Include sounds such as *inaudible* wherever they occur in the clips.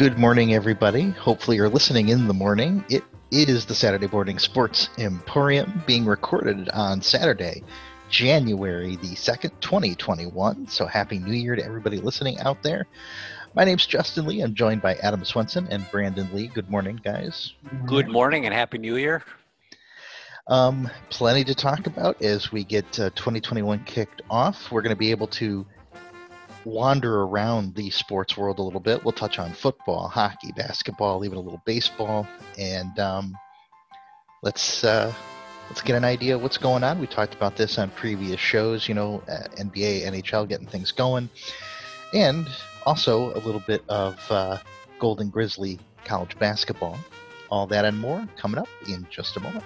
Good morning, everybody. Hopefully, you're listening in the morning. It it is the Saturday Morning Sports Emporium being recorded on Saturday, January the 2nd, 2021. So, Happy New Year to everybody listening out there. My name's Justin Lee. I'm joined by Adam Swenson and Brandon Lee. Good morning, guys. Good morning and Happy New Year. Um, plenty to talk about as we get uh, 2021 kicked off. We're going to be able to wander around the sports world a little bit. We'll touch on football, hockey, basketball, even a little baseball, and um, let's uh, let's get an idea of what's going on. We talked about this on previous shows. You know, uh, NBA, NHL, getting things going, and also a little bit of uh, Golden Grizzly college basketball. All that and more coming up in just a moment.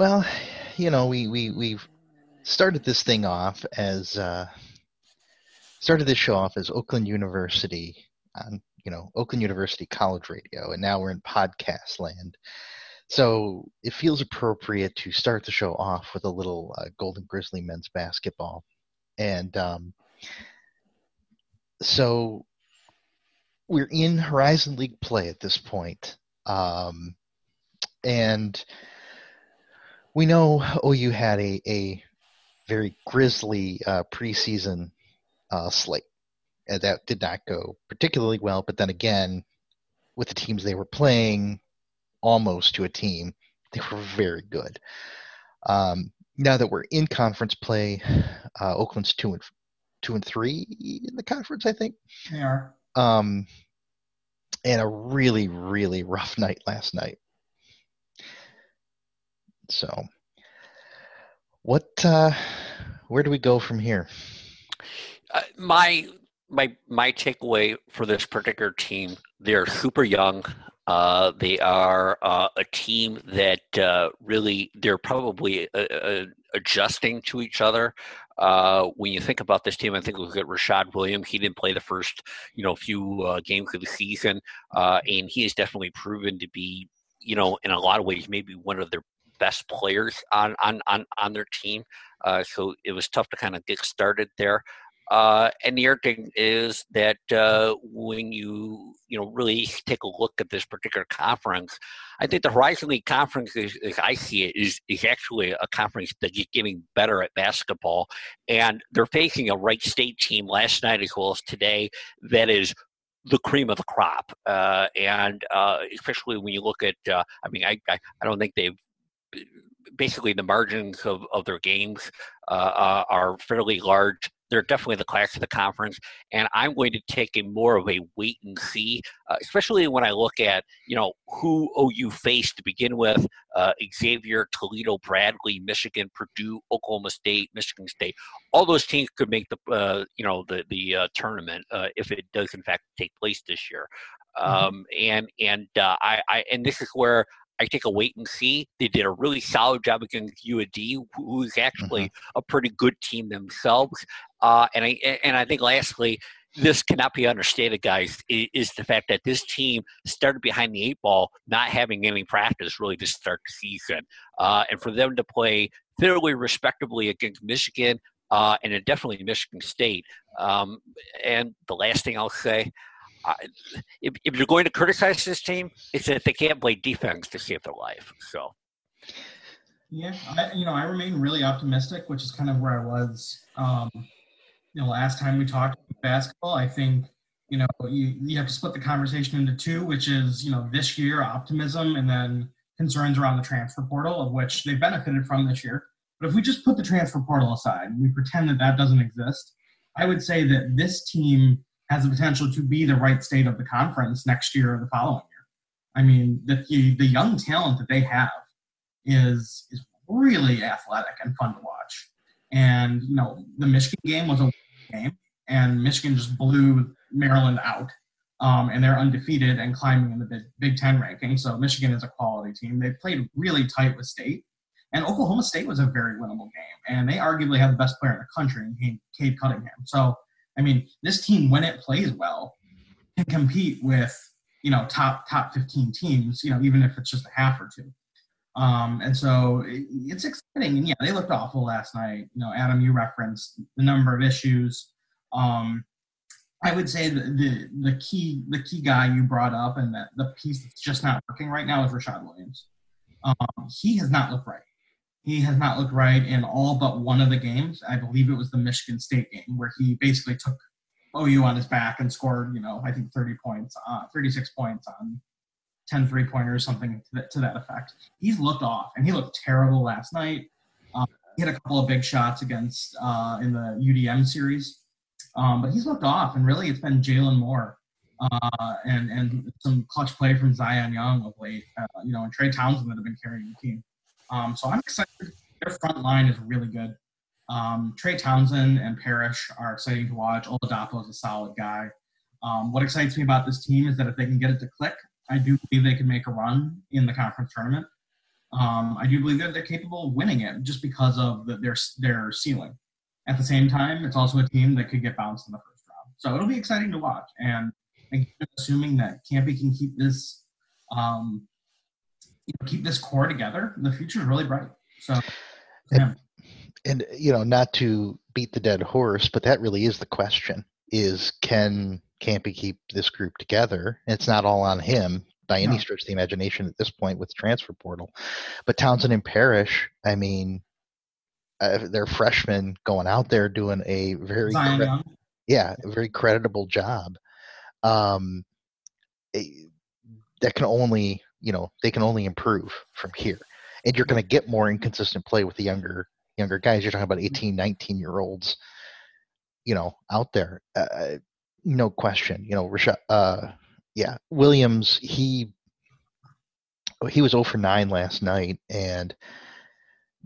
Well, you know, we we we've started this thing off as uh, started this show off as Oakland University on you know Oakland University College Radio, and now we're in podcast land. So it feels appropriate to start the show off with a little uh, Golden Grizzly men's basketball, and um, so we're in Horizon League play at this point, um, and we know OU had a, a very grisly uh, preseason uh, slate. And that did not go particularly well. But then again, with the teams they were playing, almost to a team, they were very good. Um, now that we're in conference play, uh, Oakland's two and two and three in the conference, I think. They are. Um, and a really, really rough night last night. So, what? Uh, where do we go from here? Uh, my my my takeaway for this particular team: they're super young. Uh, they are uh, a team that uh, really they're probably uh, adjusting to each other. when you think about this team, I think look at Rashad Williams. He didn't play the first, you know, few games of the season, and he has definitely proven to be, you know, in a lot of ways, maybe one of their best players on on on, on their team. Uh, so it was tough to kind of get started there. Uh, and the other thing is that uh, when you you know really take a look at this particular conference, I think the Horizon League conference, is, as I see it, is is actually a conference that is getting better at basketball, and they're facing a Wright State team last night as well as today that is the cream of the crop, uh, and uh, especially when you look at, uh, I mean, I, I, I don't think they've basically the margins of, of their games uh, uh, are fairly large. They're definitely the class of the conference, and I'm going to take a more of a wait and see, uh, especially when I look at you know who OU faced to begin with: uh, Xavier, Toledo, Bradley, Michigan, Purdue, Oklahoma State, Michigan State. All those teams could make the uh, you know the the uh, tournament if it does in fact take place this year. Mm-hmm. Um, and and I, I and this is where I take a wait and see. They did a really solid job against UAD, who's actually mm-hmm. a pretty good team themselves. Uh, and I and I think lastly, this cannot be understated, guys, is the fact that this team started behind the eight ball, not having any practice really to start the season. Uh, and for them to play fairly respectably against Michigan uh, and definitely Michigan State. Um, and the last thing I'll say, if, if you're going to criticize this team, it's that they can't play defense to save their life. So, yeah, I, you know, I remain really optimistic, which is kind of where I was. Um, you know, last time we talked basketball, I think you know you, you have to split the conversation into two, which is you know this year optimism and then concerns around the transfer portal, of which they benefited from this year. But if we just put the transfer portal aside and we pretend that that doesn't exist, I would say that this team has the potential to be the Wright State of the conference next year or the following year. I mean, the the young talent that they have is is really athletic and fun to watch. And you know, the Michigan game was a game, and Michigan just blew Maryland out. Um, and they're undefeated and climbing in the Big, Big Ten ranking. So Michigan is a quality team. They played really tight with State, and Oklahoma State was a very winnable game. And they arguably have the best player in the country in Cade Cunningham. So I mean, this team, when it plays well, can compete with you know, top top 15 teams. You know, even if it's just a half or two. Um, and so it, it's exciting. And yeah, they looked awful last night. You know, Adam, you referenced the number of issues. Um, I would say the, the, the key the key guy you brought up and that the piece that's just not working right now is Rashad Williams. Um, he has not looked right. He has not looked right in all but one of the games. I believe it was the Michigan State game where he basically took OU on his back and scored, you know, I think 30 points, uh, 36 points on 10 three pointers, something to that, to that, effect. He's looked off, and he looked terrible last night. Um, he had a couple of big shots against uh, in the UDM series, um, but he's looked off, and really it's been Jalen Moore uh, and and some clutch play from Zion Young of late. Uh, you know, and Trey Townsend that have been carrying the team. Um, so I'm excited. Their front line is really good. Um, Trey Townsend and Parrish are exciting to watch. Oladapo is a solid guy. Um, what excites me about this team is that if they can get it to click, I do believe they can make a run in the conference tournament. Um, I do believe that they're capable of winning it just because of the, their their ceiling. At the same time, it's also a team that could get bounced in the first round. So it'll be exciting to watch. And again, assuming that Kampe can keep this um, you know, keep this core together, the future is really bright. So. Yeah. And, and you know, not to beat the dead horse, but that really is the question: is can Kampe keep this group together. It's not all on him by any no. stretch of the imagination at this point with the transfer portal. But Townsend and Parrish, I mean, uh, they're freshmen going out there doing a very cre- yeah, a very creditable job. Um, it, that can only you know they can only improve from here, and you're going to get more inconsistent play with the younger younger guys. You're talking about 18, 19 year olds, you know, out there. Uh, no question. You know, Rashad, uh, yeah, Williams. He he was 0 for 9 last night, and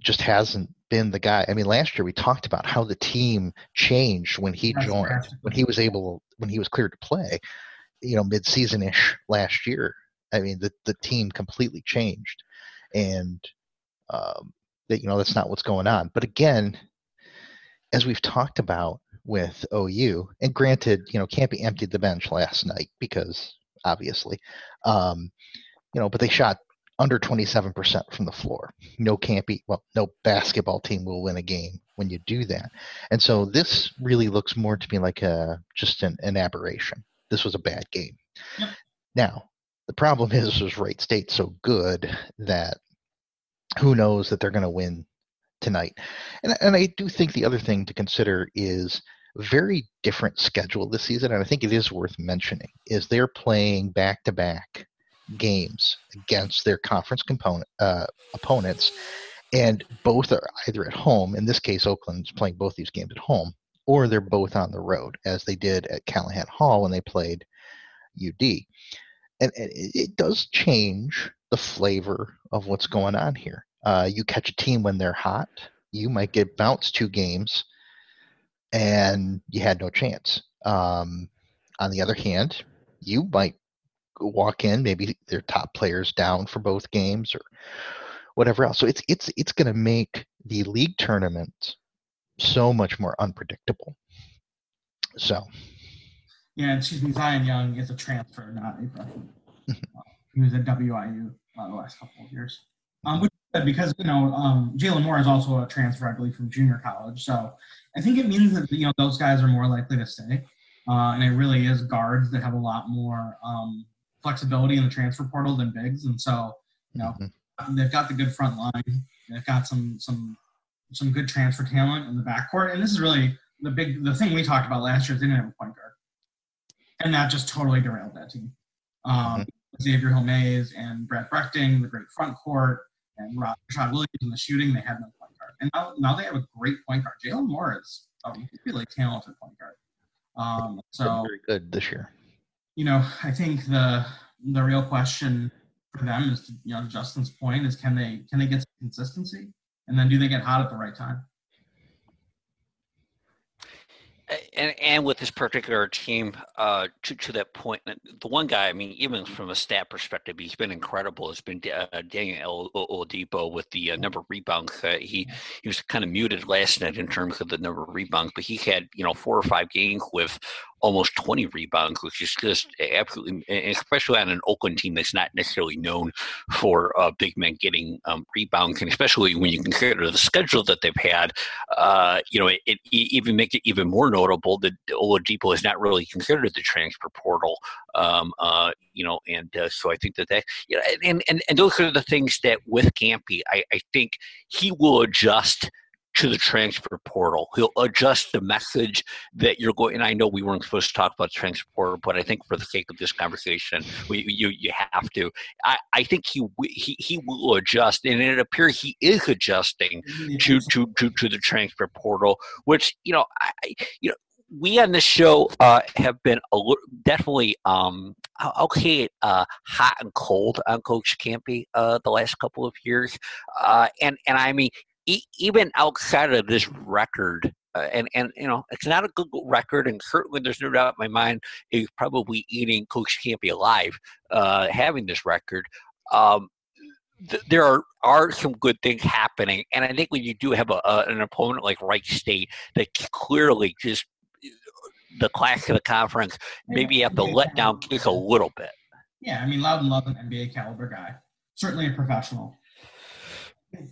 just hasn't been the guy. I mean, last year we talked about how the team changed when he joined, when he was able, when he was cleared to play. You know, mid-season ish last year. I mean, the the team completely changed, and um, that you know that's not what's going on. But again, as we've talked about, with OU. And granted, you know, Kampe emptied the bench last night because obviously, um, you know, but they shot under 27% from the floor. No Kampe, well, no basketball team will win a game when you do that. And so this really looks more to me like a just an, an aberration. This was a bad game. Yep. Now, the problem is is Wright State so good that who knows that they're going to win tonight. And, and I do think the other thing to consider is very different schedule this season, and I think it is worth mentioning, is they're playing back to back games against their conference component uh, opponents, and both are either at home. In this case, Oakland's playing both these games at home, or they're both on the road, as they did at Calihan Hall when they played UD. And, and it does change the flavor of what's going on here. Uh, you catch a team when they're hot, you might get bounced two games, and you had no chance. Um, on the other hand, you might walk in, maybe their top players down for both games or whatever else. So it's it's it's going to make the league tournament so much more unpredictable. So, yeah, excuse me, Zion Young is a transfer, not a freshman. He was at WIU uh, the last couple of years. Um, which because you know um, Jalen Moore is also a transfer, I believe, from junior college. So I think it means that you know those guys are more likely to stay, uh, and it really is guards that have a lot more um, flexibility in the transfer portal than bigs. And so you know mm-hmm. they've got the good front line, they've got some some some good transfer talent in the backcourt, and this is really the big the thing we talked about last year. They didn't have a point guard, and that just totally derailed that team. Um, mm-hmm. Xavier Hill-Mais and Brad Brechting, the great front court and Rashad Williams in the shooting, they had no point guard. And now, now they have a great point guard. Jalen Moore is a really talented point guard. Um, so very good this year. You know, I think the the real question for them is, you know, Justin's point is can they can they get consistency, and then do they get hot at the right time? And, and with this particular team, uh, to, to that point, the one guy, I mean, even from a stat perspective, he's been incredible. Has been uh, Daniel Oladapo with the uh, number of rebounds. Uh, he he was kind of muted last night in terms of the number of rebounds, but he had you know four or five games with almost 20 rebounds, which is just absolutely, especially on an Oakland team that's not necessarily known for uh, big men getting um, rebounds, and especially when you consider the schedule that they've had, uh, you know, it, it, even make it even more notable that Oladapo is not really considered the transfer portal. Um, uh, you know, and uh, so I think that that, you know, and, and, and those are the things that with Kampe, I, I think he will adjust – to the transfer portal. He'll adjust the message that you're going. And I know we weren't supposed to talk about transfer portal, but I think for the sake of this conversation, we, you you have to. I, I think he he he will adjust, and it appears he is adjusting to to to, to the transfer portal, which you know I you know we on this show uh, have been a little, definitely um, okay uh, hot and cold on Coach Kampe uh, the last couple of years, uh, and and I mean even outside of this record, uh, and and you know it's not a good record, and certainly there's no doubt in my mind he's probably eating Coach Kampe alive, uh, having this record. Um, th- there are are some good things happening, and I think when you do have a, a, an opponent like Wright State that clearly just the class of the conference, maybe you have to let down just a little bit. Yeah, I mean, Loudon Love an NBA caliber guy, certainly a professional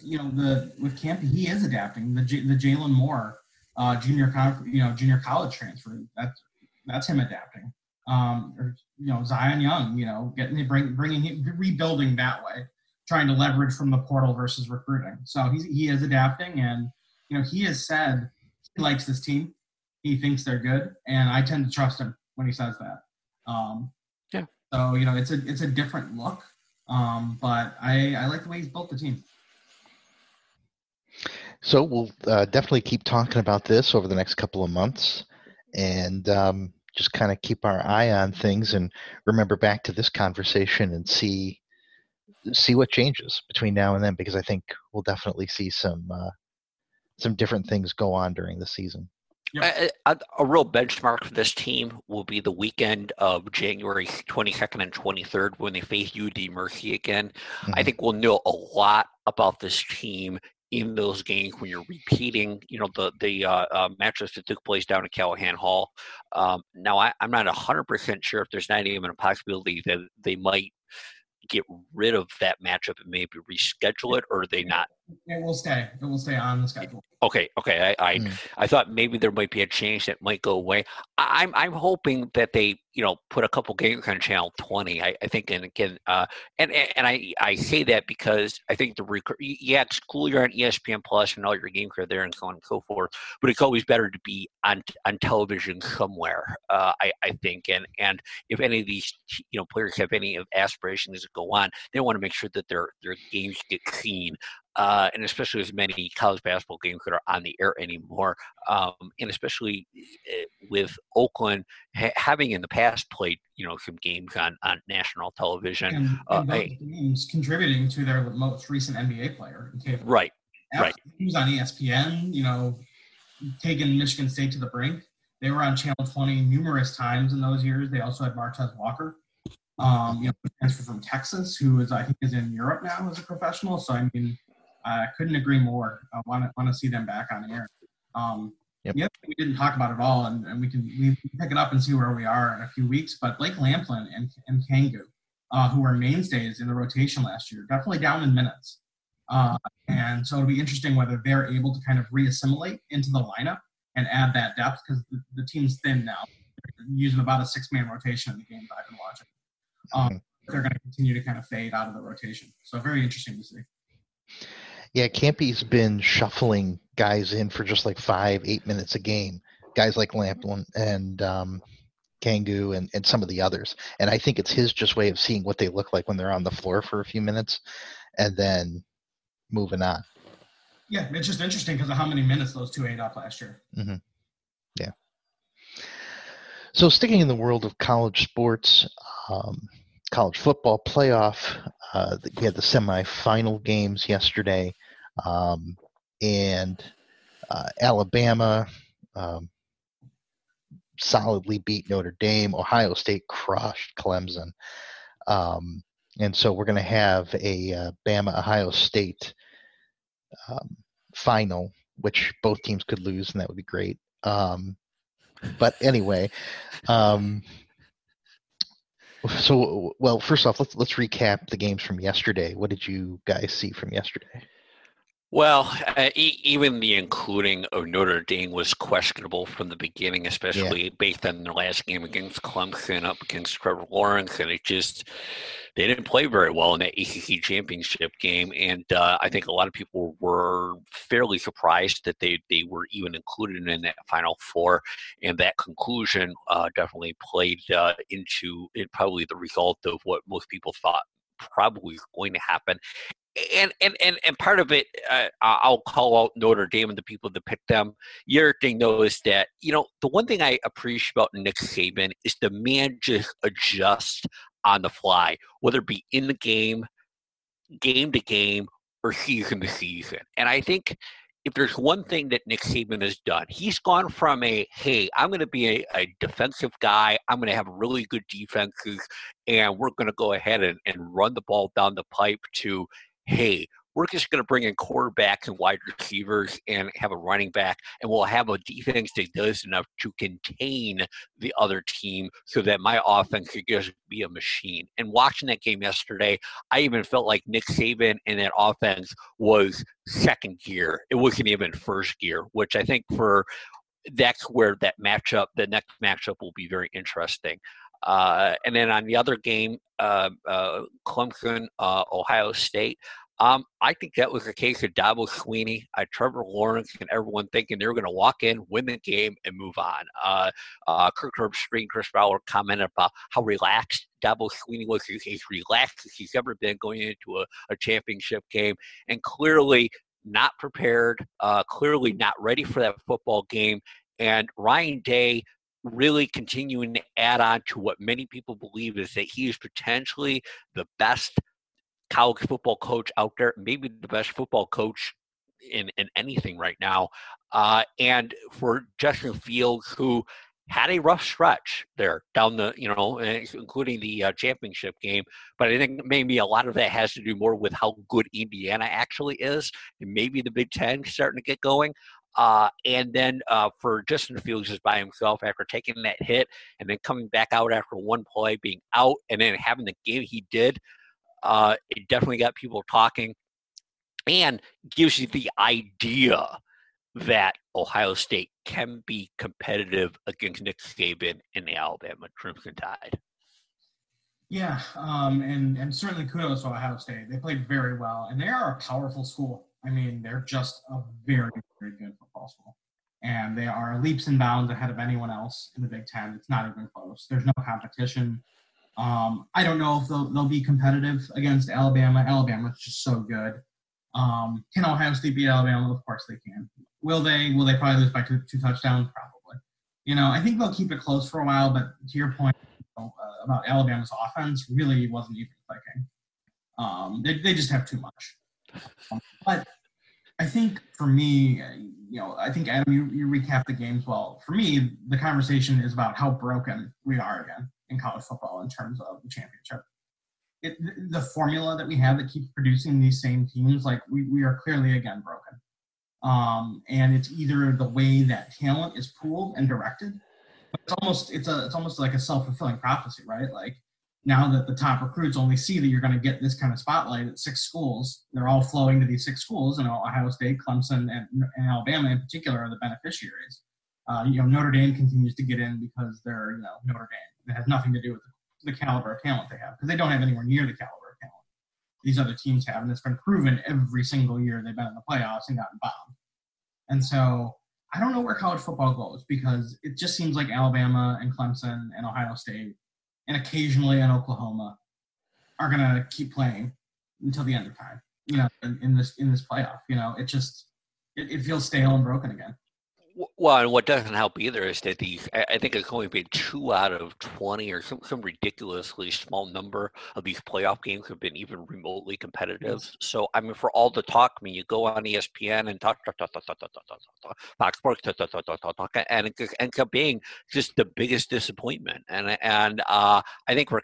you know the with Kampe, he is adapting. The the Jalen Moore, uh, junior you know junior college transfer. That's that's him adapting. Um, or you know Zion Young, you know getting bring, bringing him rebuilding that way, trying to leverage from the portal versus recruiting. So he's he is adapting, and you know he has said he likes this team. He thinks they're good, and I tend to trust him when he says that. Um, yeah. So you know it's a it's a different look, um, but I I like the way he's built the team. So we'll uh, definitely keep talking about this over the next couple of months, and um, just kind of keep our eye on things and remember back to this conversation and see see what changes between now and then because I think we'll definitely see some uh, some different things go on during the season. Yep. A, a, a, real benchmark for this team will be the weekend of January 22nd and 23rd when they face UD Mercy again. Mm-hmm. I think we'll know a lot about this team in those games when you're repeating, you know, the the uh, uh, matches that took place down at Calihan Hall. Um, now, I, am not 100% sure if there's not even a possibility that they might get rid of that matchup and maybe reschedule it, or they not? It will stay. It will stay on the schedule. Okay, okay. I I, mm. I thought maybe there might be a change that might go away. I'm I'm hoping that they you know put a couple games on channel 20 i, I think and again uh, and and i i say that because i think the rec- yeah it's cool you're on espn plus and all your games are there and so on and so forth but it's always better to be on on television somewhere uh, i i think and and if any of these you know players have any aspirations to go on they want to make sure that their their games get seen uh, and especially as many college basketball games that are on the air anymore, um, and especially eh, with Oakland ha- having in the past played you know some games on, on national television. And, uh, contributing to their most recent NBA player. Right, right. He was on ESPN. You know, taking Michigan State to the brink. They were on Channel 20 numerous times in those years. They also had Martez Walker, um, you know, transfer from Texas, who is I think is in Europe now as a professional. So I mean, I couldn't agree more. I want to want to see them back on air. Um, yep. The other thing we didn't talk about at all, and, and we can we pick it up and see where we are in a few weeks. But Blake Lampman and and Kangu, uh, who were mainstays in the rotation last year, definitely down in minutes. Uh, and so it'll be interesting whether they're able to kind of reassimilate into the lineup and add that depth because the, the, team's thin now, they're using about a six-man rotation in the games I've been watching. Um, they're going to continue to kind of fade out of the rotation. So very interesting to see. Yeah, Kampe's been shuffling guys in for just like five, eight minutes a game. Guys like Lampman and um, Kangu and, and some of the others. And I think it's his just way of seeing what they look like when they're on the floor for a few minutes and then moving on. Yeah, it's just interesting because of how many minutes those two ate up last year. Mm-hmm. Yeah. So, sticking in the world of college sports, um, college football playoff, uh, we had the semifinal games yesterday. Um, and uh, Alabama um, solidly beat Notre Dame. Ohio State crushed Clemson. Um, and so we're going to have a uh, Bama Ohio State um, final, which both teams could lose, and that would be great. Um, but anyway, um, so well, first off, let's let's recap the games from yesterday. What did you guys see from yesterday? Well, uh, e- even the including of Notre Dame was questionable from the beginning, especially yeah. based on their last game against Clemson up against Trevor Lawrence, and it just they didn't play very well in that ACC championship game, and uh, I think a lot of people were fairly surprised that they they were even included in that Final Four, and that conclusion uh, definitely played uh, into it. Probably the result of what most people thought probably going to happen and and and and part of it, uh, I'll call out Notre Dame and the people that picked them. Your thing though is that you know the one thing I appreciate about Nick Saban is the man just adjusts on the fly, whether it be in the game, game to game, or season to season. And I think if there's one thing that Nick Saban has done, he's gone from a hey, I'm going to be a, a, defensive guy, I'm going to have really good defenses, and we're going to go ahead and, and run the ball down the pipe to hey, we're just going to bring in quarterbacks and wide receivers and have a running back, and we'll have a defense that does enough to contain the other team so that my offense could just be a machine. And watching that game yesterday, I even felt like Nick Saban and that offense was second gear. It wasn't even first gear, which I think for that's where that matchup, the next matchup will be very interesting. Uh, and then on the other game, uh, uh, Clemson, uh, Ohio State. Um, I think that was the case of Dabo Swinney, uh, Trevor Lawrence, and everyone thinking they were going to walk in, win the game, and move on. Uh, uh, Kirk Herbstreit, Chris Ballard commented about how relaxed Dabo Swinney was. He's, he's relaxed as he's ever been going into a, a championship game, and clearly not prepared, uh, clearly not ready for that football game. And Ryan Day really continuing to add on to what many people believe is that he is potentially the best college football coach out there, maybe the best football coach in, in anything right now. Uh, and for Justin Fields, who had a rough stretch there down the, you know, eh, including the uh, championship game. But I think maybe a lot of that has to do more with how good Indiana actually is, and maybe the Big Ten starting to get going. Uh, and then uh, for Justin Fields just by himself after taking that hit and then coming back out after one play, being out, and then having the game he did, uh, it definitely got people talking and gives you the idea that Ohio State can be competitive against Nick Saban and the Alabama Crimson Tide. Yeah, um, and and certainly kudos to Ohio State. They played very well, and they are a powerful school. I mean, they're just a very very good football school, and they are leaps and bounds ahead of anyone else in the Big Ten. It's not even close. There's no competition. Um, I don't know if they'll, they'll be competitive against Alabama. Alabama's just so good. Um, can Ohio State beat Alabama? Of course they can. Will they? Will they probably lose by two, two touchdowns? Probably. You know, I think they'll keep it close for a while. But to your point you know, uh, about Alabama's offense, really wasn't even clicking. Um, they, they just have too much. But I think for me, you know, I think Adam, you, you recap the games well. For me, the conversation is about how broken we are again in college football in terms of the championship. It, the formula that we have that keeps producing these same teams, like we, we are clearly again broken. Um, and it's either the way that talent is pooled and directed. It's almost it's a it's almost like a self fulfilling prophecy, right? Like now that the top recruits only see that you're going to get this kind of spotlight at six schools, they're all flowing to these six schools, and Ohio State, Clemson, and, and Alabama in particular are the beneficiaries. Uh, you know, Notre Dame continues to get in because they're you know Notre Dame. It has nothing to do with the, the caliber of talent they have because they don't have anywhere near the caliber of talent these other teams have, and it's been proven every single year they've been in the playoffs and gotten bombed. And so I don't know where college football goes because it just seems like Alabama and Clemson and Ohio State and occasionally in Oklahoma are gonna keep playing until the end of time. You know, in, in this in this playoff. You know, it just it, it feels stale and broken again. Well, and what doesn't help either is that the I think it's only been two out of twenty or some, some ridiculously small number of these playoff games have been even remotely competitive. Yes. So I mean, for all the talk, I mean, you go on ESPN and talk, talk, talk, talk, talk, talk, talk, talk Fox Sports, talk, talk, talk, talk, talk, talk, and it ends up being just the biggest disappointment. And and uh, I think we're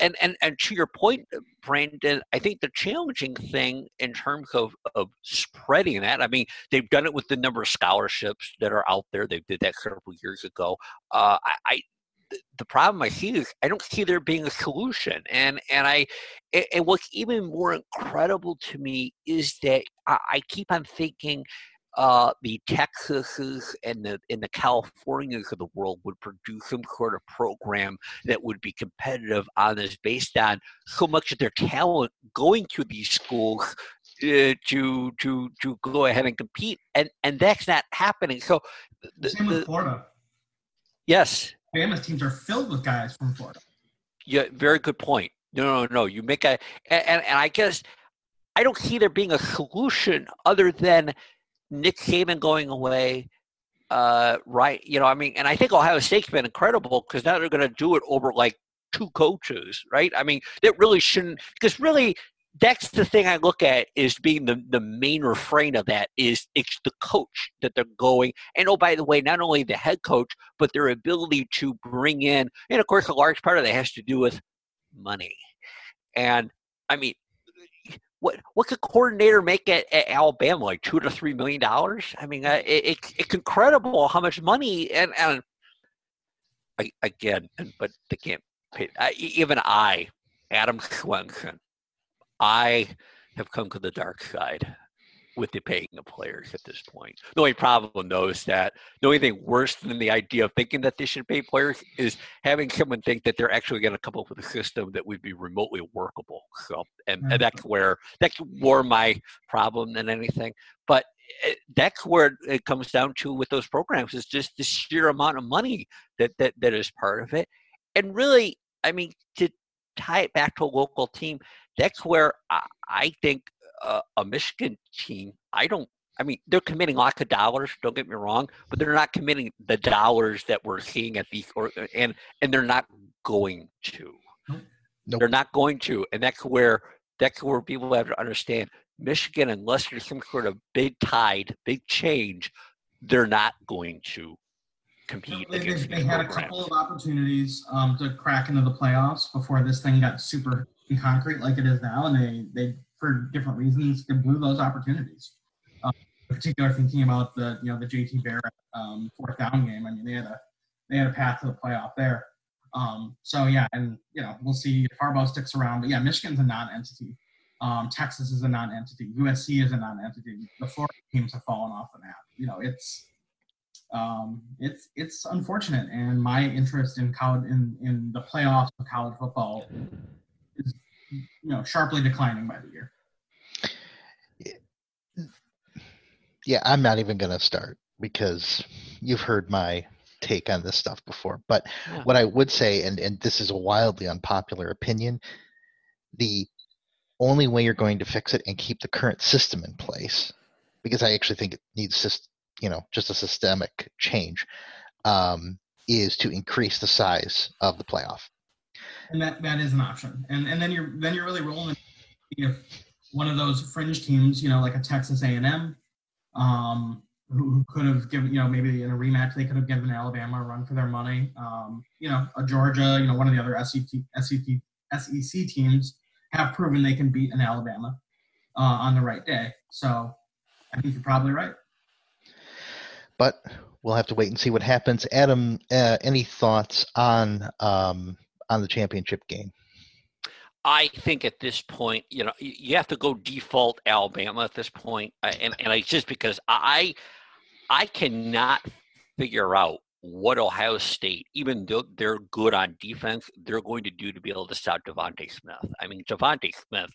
and and and to your point, Brandon, I think the challenging thing in terms of of spreading that, I mean, they've done it with the number of scholarships that are out there. They did that several years ago. Uh, I, I the problem I see is I don't see there being a solution, and and I and what's even more incredible to me is that I, I keep on thinking uh, the Texases and the and the Californias of the world would produce some sort of program that would be competitive on this based on so much of their talent going to these schools uh, to to to go ahead and compete, and and that's not happening. So, the, same with Florida. Yes, Bama's teams are filled with guys from Florida. Yeah, very good point. No, no, no. You make a and and, and I guess I don't see there being a solution other than Nick Saban going away, uh, right? You know, I mean, and I think Ohio State's been incredible because now they're going to do it over like two coaches, right? I mean, that really shouldn't because really that's the thing I look at is being the, the main refrain of that is it's the coach that they're going. And oh, by the way, not only the head coach, but their ability to bring in, and of course, a large part of that has to do with money. And I mean, what what could coordinator make at, at Alabama like two to three million dollars? I mean, uh, it, it, it's incredible how much money and and I, again, but they can't pay. I, even I, Adam Swenson, I have come to the dark side with the paying of players at this point. The only problem, though, is that the only thing worse than the idea of thinking that they should pay players is having someone think that they're actually going to come up with a system that would be remotely workable. So, and, and mm. that's where that's more my problem than anything. But it, that's where it comes down to with those programs is just the sheer amount of money that that that is part of it. And really, I mean, to tie it back to a local team, that's where I, I think uh, a Michigan team, I don't. I mean, they're committing lots of dollars. Don't get me wrong, but they're not committing the dollars that we're seeing at these, or and and they're not going to. Nope. They're not going to, and that's where that's where people have to understand. Michigan, unless there's some sort of big tide, big change, they're not going to compete they, against. They, they had programs. a couple of opportunities um, to crack into the playoffs before this thing got super concrete like it is now, and they they for different reasons they blew those opportunities. Um, thinking about the you know the JT Barrett um, fourth down game. I mean, they had a they had a path to the playoff there. Um, so yeah, and you know we'll see if Harbaugh sticks around. But yeah, Michigan's a non-entity. Um, Texas is a non-entity. USC is a non-entity. The Florida teams have fallen off the map. You know, it's um, it's it's unfortunate, and my interest in college in in the playoffs of college football you know sharply declining by the year. Yeah, I'm not even going to start because you've heard my take on this stuff before. But yeah. what I would say, and and this is a wildly unpopular opinion, the only way you're going to fix it and keep the current system in place, because I actually think it needs just you know just a systemic change, um, is to increase the size of the playoff and that that is an option. And and then you're then you're really rolling if one of those fringe teams, you know, like a Texas A&M, um, who, who could have given, you know, maybe in a rematch they could have given Alabama a run for their money. Um, you know, a Georgia, you know, one of the other SEC SEC SEC teams have proven they can beat an Alabama uh, on the right day. So I think you're probably right. But we'll have to wait and see what happens. Adam, uh, any thoughts on um, on the championship game? I think at this point, you know, you have to go default Alabama at this point, uh, and and I just because I I cannot figure out what Ohio State, even though they're good on defense, they're going to do to be able to stop DeVonta Smith. I mean, DeVonta Smith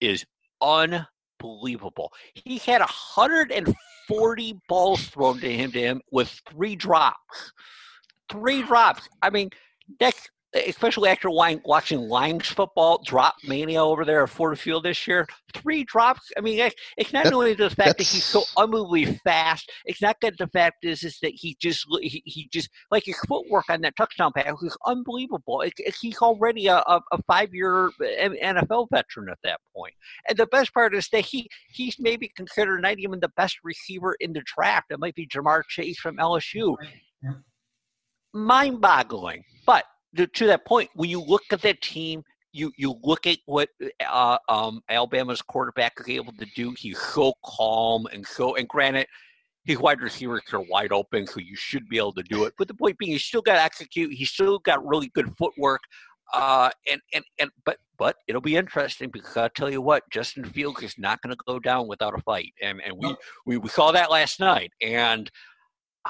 is unbelievable. He had 140 balls thrown to him to him with three drops. Three drops. I mean, that's especially after watching Lions football drop mania over there at Ford Field this year. Three drops. I mean, it's not only the fact that he's so unbelievably fast. It's not that the fact is is that he just he, he just like his footwork on that touchdown pass was unbelievable. It, it, he's already a, a, a five year NFL veteran at that point. And the best part is that he he's maybe considered not even the best receiver in the draft. It might be Ja'Marr Chase from LSU. Mind boggling, but to, that point, when you look at that team, you you look at what uh, um, Alabama's quarterback is able to do. He's so calm and so. And granted, his wide receivers are wide open, so you should be able to do it. But the point being, he's still got to execute. He's still got really good footwork. Uh, and and and but but it'll be interesting because I'll tell you what, Justin Fields is not going to go down without a fight, and and we, we we saw that last night. And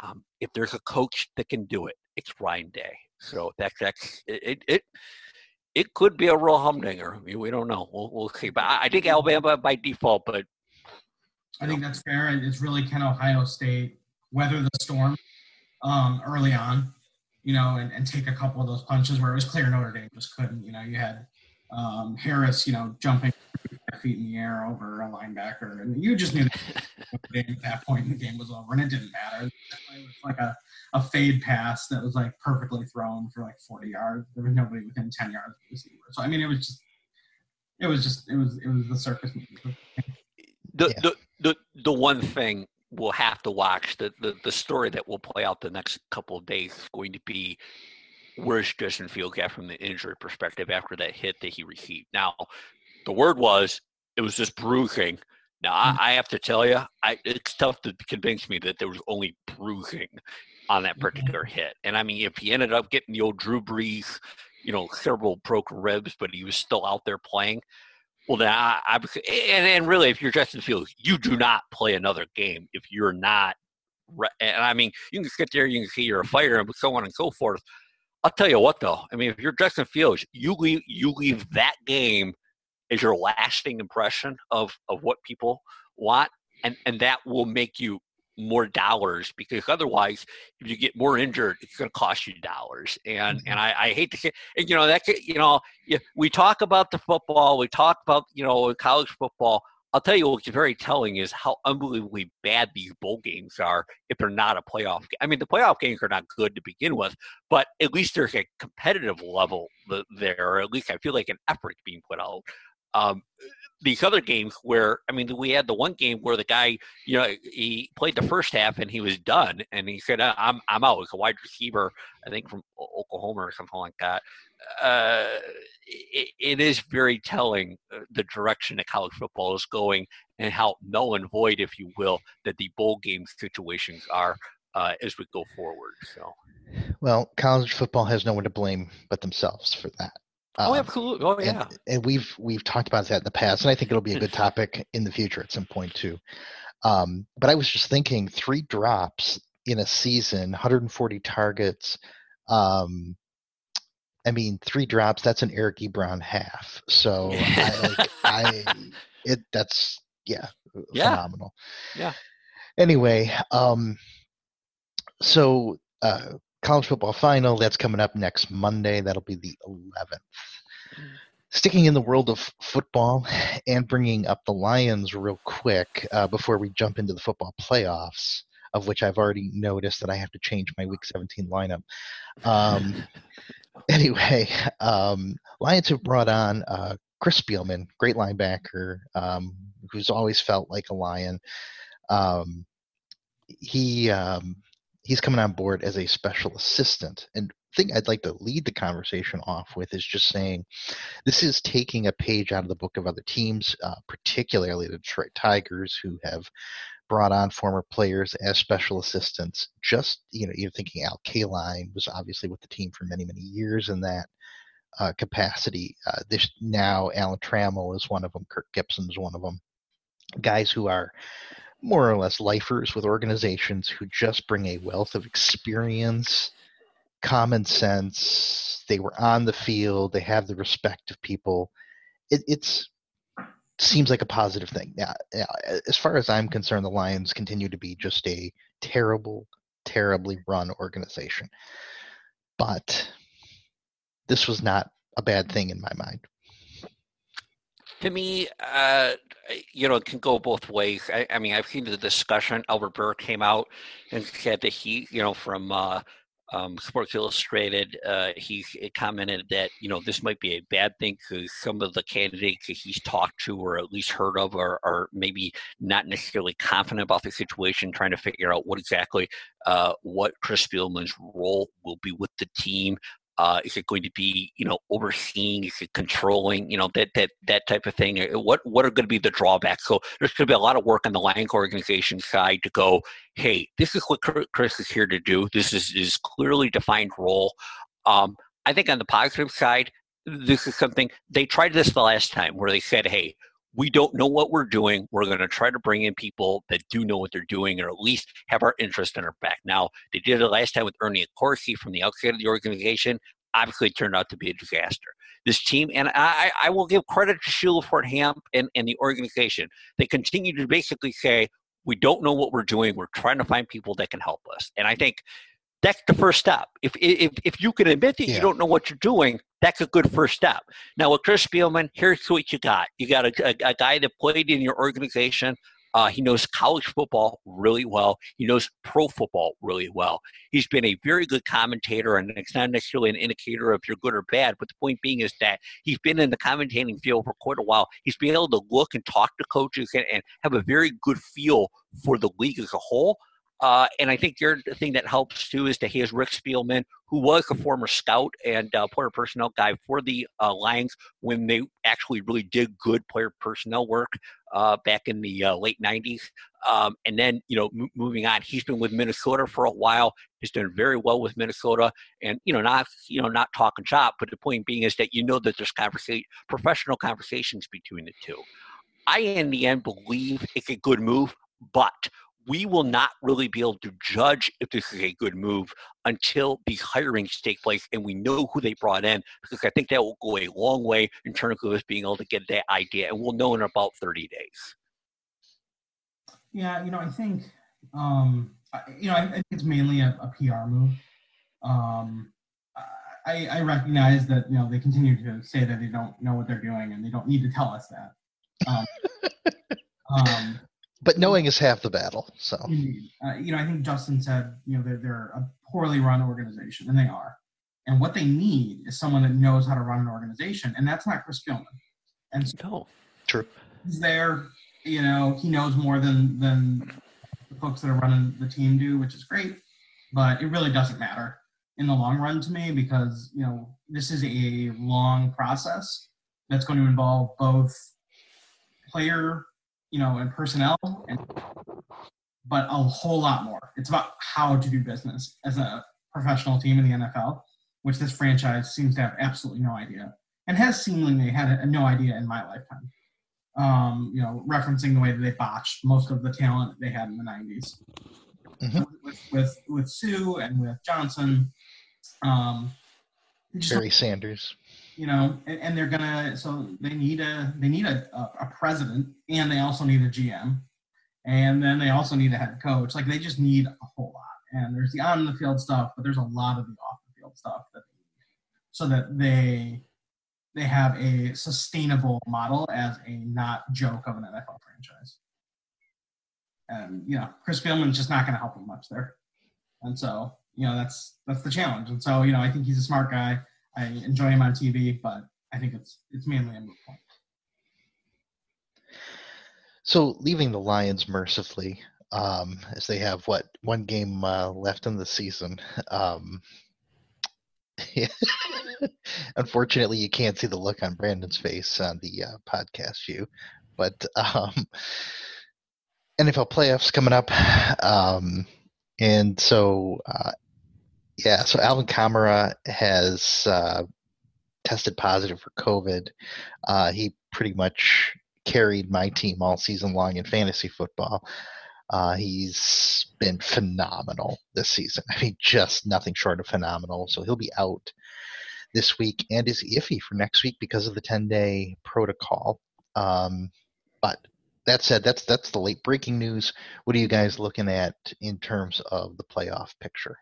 um, if there's a coach that can do it, it's Ryan Day. So that's that's it. it it could be a real humdinger. I mean, we don't know. We'll, we'll see. But I, I think Alabama by default. But I think that's fair. It's really can Ohio State weather the storm um, early on, you know, and, and take a couple of those punches where it was clear Notre Dame just couldn't. You know, you had um, Harris, you know, jumping feet in the air over a linebacker, and you just knew that *laughs* at that point the game was over, and it didn't matter. It was like a, a fade pass that was like perfectly thrown for like 40 yards. There was nobody within 10 yards of the receiver. So I mean, it was just, it was just, it was, it was the circus movie. The, yeah. the the the one thing we'll have to watch the, the the story that will play out the next couple of days is going to be where's Justin Field at from the injury perspective after that hit that he received. Now, the word was it was just bruising. Now mm. I, I have to tell you, I, it's tough to convince me that there was only bruising on that mm-hmm. particular hit. And I mean, if he ended up getting the old Drew Brees, you know, several broken ribs, but he was still out there playing. Well, then I, I and, and really, if you're Justin Fields, you do not play another game if you're not. And I mean, you can sit there, you can see you're a fighter, and so on and so forth. I'll tell you what, though. I mean, if you're Justin Fields, you leave you leave that game as your lasting impression of of what people want, and and that will make you more dollars because otherwise if you get more injured it's going to cost you dollars and mm-hmm. and I, I, hate to say you know that you know we talk about the football we talk about you know college football i'll tell you what's very telling is how unbelievably bad these bowl games are if they're not a playoff game. i mean the playoff games are not good to begin with but at least there's a competitive level there or at least i feel like an effort being put out um, these other games where I mean we had the one game where the guy you know he played the first half and he was done and he said I'm I'm out. It's a wide receiver I think from Oklahoma or something like that. Uh, it, it is very telling uh, the direction that college football is going and how null and void, if you will, that the bowl game situations are uh, as we go forward. So, well, college football has no one to blame but themselves for that. Oh, um, absolutely. Oh, yeah. And, and, we've we've talked about that in the past, and I think it'll be a good topic *laughs* in the future at some point too. Um, but I was just thinking, three drops in a season, 140 targets. Um, I mean, three drops. That's an Eric Ebron half. So I, like, I *laughs* it that's yeah, yeah, phenomenal. Yeah. Anyway, um, so uh, college football final that's coming up next Monday. That'll be the 11th. Sticking in the world of football and bringing up the Lions real quick uh, before we jump into the football playoffs, of which I've already noticed that I have to change my Week 17 lineup. Um, *laughs* anyway, um, Lions have brought on uh, Chris Spielman, great linebacker, um, who's always felt like a Lion. Um, he um, he's coming on board as a special assistant. And thing I'd like to lead the conversation off with is just saying this is taking a page out of the book of other teams, uh, particularly the Detroit Tigers, who have brought on former players as special assistants. Just you know, you're thinking Al Kaline was obviously with the team for many many years in that uh, capacity. Uh, this now Alan Trammell is one of them. Kirk Gibson is one of them. Guys who are more or less lifers with organizations who just bring a wealth of experience, common sense. They were on the field. They have the respect of people. It it's seems like a positive thing. Now, as far as I'm concerned, the Lions continue to be just a terrible, terribly run organization. But this was not a bad thing in my mind to me, uh, you know, it can go both ways. I, I, mean, I've seen the discussion. Albert Breer came out and said that he, you know, from uh, um, Sports Illustrated, uh, he commented that you know this might be a bad thing because some of the candidates that he's talked to or at least heard of are, are maybe not necessarily confident about the situation, trying to figure out what exactly uh, what Chris Spielman's role will be with the team. Uh, is it going to be, you know, overseeing? Is it controlling? You know, that that that type of thing. Uh, what what are going to be the drawbacks? So there's going to be a lot of work on the Lions organization side to go. Hey, this is what Chris is here to do. This is is clearly defined role. Um, I think on the positive side, this is something they tried this the last time where they said, "Hey, we don't know what we're doing. We're going to try to bring in people that do know what they're doing, or at least have our interest in our back." Now, they did it last time with Ernie Accorsi from the outside of the organization. Obviously, turned out to be a disaster. This team, and I, I will give credit to Sheila Ford Hamp and, and the organization. They continue to basically say, "We don't know what we're doing. We're trying to find people that can help us." And I think that's the first step. If if if you can admit that yeah. you don't know what you're doing, that's a good first step. Now with Chris Spielman, here's what you got. You got a, a, a guy that played in your organization. Uh, he knows college football really well. He knows pro football really well. He's been a very good commentator, and it's not necessarily an indicator of you're good or bad. But the point being is that he's been in the commentating field for quite a while. He's been able to look and talk to coaches and, and have a very good feel for the league as a whole. Uh, and I think the thing that helps too is that he has Rick Spielman, who was a former scout and uh, player personnel guy for the uh, Lions when they actually really did good player personnel work uh, back in the uh, late 90s. Um, and then, you know, m- moving on, he's been with Minnesota for a while. He's done very well with Minnesota, and you know, not you know, not talking shop, but the point being is that you know that there's conversation, professional conversations between the two. I, in the end, believe it's a good move, but we will not really be able to judge if this is a good move until the hirings take place and we know who they brought in because I think that will go a long way in terms of us being able to get that idea and we'll know in about 30 days. Yeah, you know, I think, um, you know, I think it's mainly a, a PR move. Um, I, I, recognize that, you know, they continue to say that they don't know what they're doing and they don't need to tell us that. Um, *laughs* um, but knowing is half the battle. So, uh, you know, I think Justin said, you know, they're, they're a poorly run organization, and they are. And what they need is someone that knows how to run an organization, and that's not Chris Spielman. And so no. true. He's there. You know, he knows more than than the folks that are running the team do, which is great. But it really doesn't matter in the long run to me because you know this is a long process that's going to involve both player you know, and personnel, and but a whole lot more. It's about how to do business as a professional team in the NFL, which this franchise seems to have absolutely no idea, and has seemingly had no idea in my lifetime. Um, you know, referencing the way that they botched most of the talent they had in the '90s mm-hmm. with, with with Suh and with Johnson. Um, Barry Sanders you know, and, and, they're gonna so they need a they need a, a, president and they also need a GM, and then they also need a head coach. Like they just need a whole lot. And there's the on the field stuff, but there's a lot of the off the field stuff that they need, so that they they have a sustainable model as a not joke of an NFL franchise. And you know, Chris Spielman's just not going to help them much there. And so, you know, that's that's the challenge. And so, you know, I think he's a smart guy. I enjoy him on TV, but I think it's it's mainly a moot point. So leaving the Lions mercifully, um, as they have what one game uh, left in the season. Um, *laughs* unfortunately, you can't see the look on Brandon's face on the uh, podcast view, but um, NFL playoffs coming up, um, and so uh, yeah, so Alvin Kamara has uh, tested positive for COVID. Uh, he pretty much carried my team all season long in fantasy football. Uh, he's been phenomenal this season. *laughs* I mean, just nothing short of phenomenal. So he'll be out this week and is iffy for next week because of the 10 day protocol. Um, but that said, that's that's the late breaking news. What are you guys looking at in terms of the playoff picture?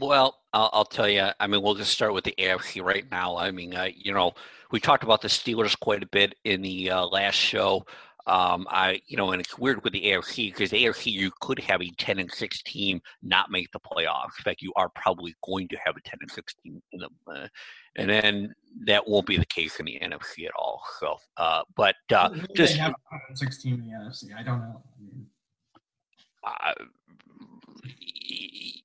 Well, I'll, I'll, tell you. I mean, we'll just start with the AFC right now. I mean, uh, you know, we talked about the Steelers quite a bit in the uh, last show. Um, I, you know, and it's weird with the AFC because the AFC you could have a ten and six team not make the playoffs. In fact, you are probably going to have a ten and six team in them, uh, and then that won't be the case in the NFC at all. So, uh, but uh, just have sixteen in the NFC. I don't know. I mean, Uh,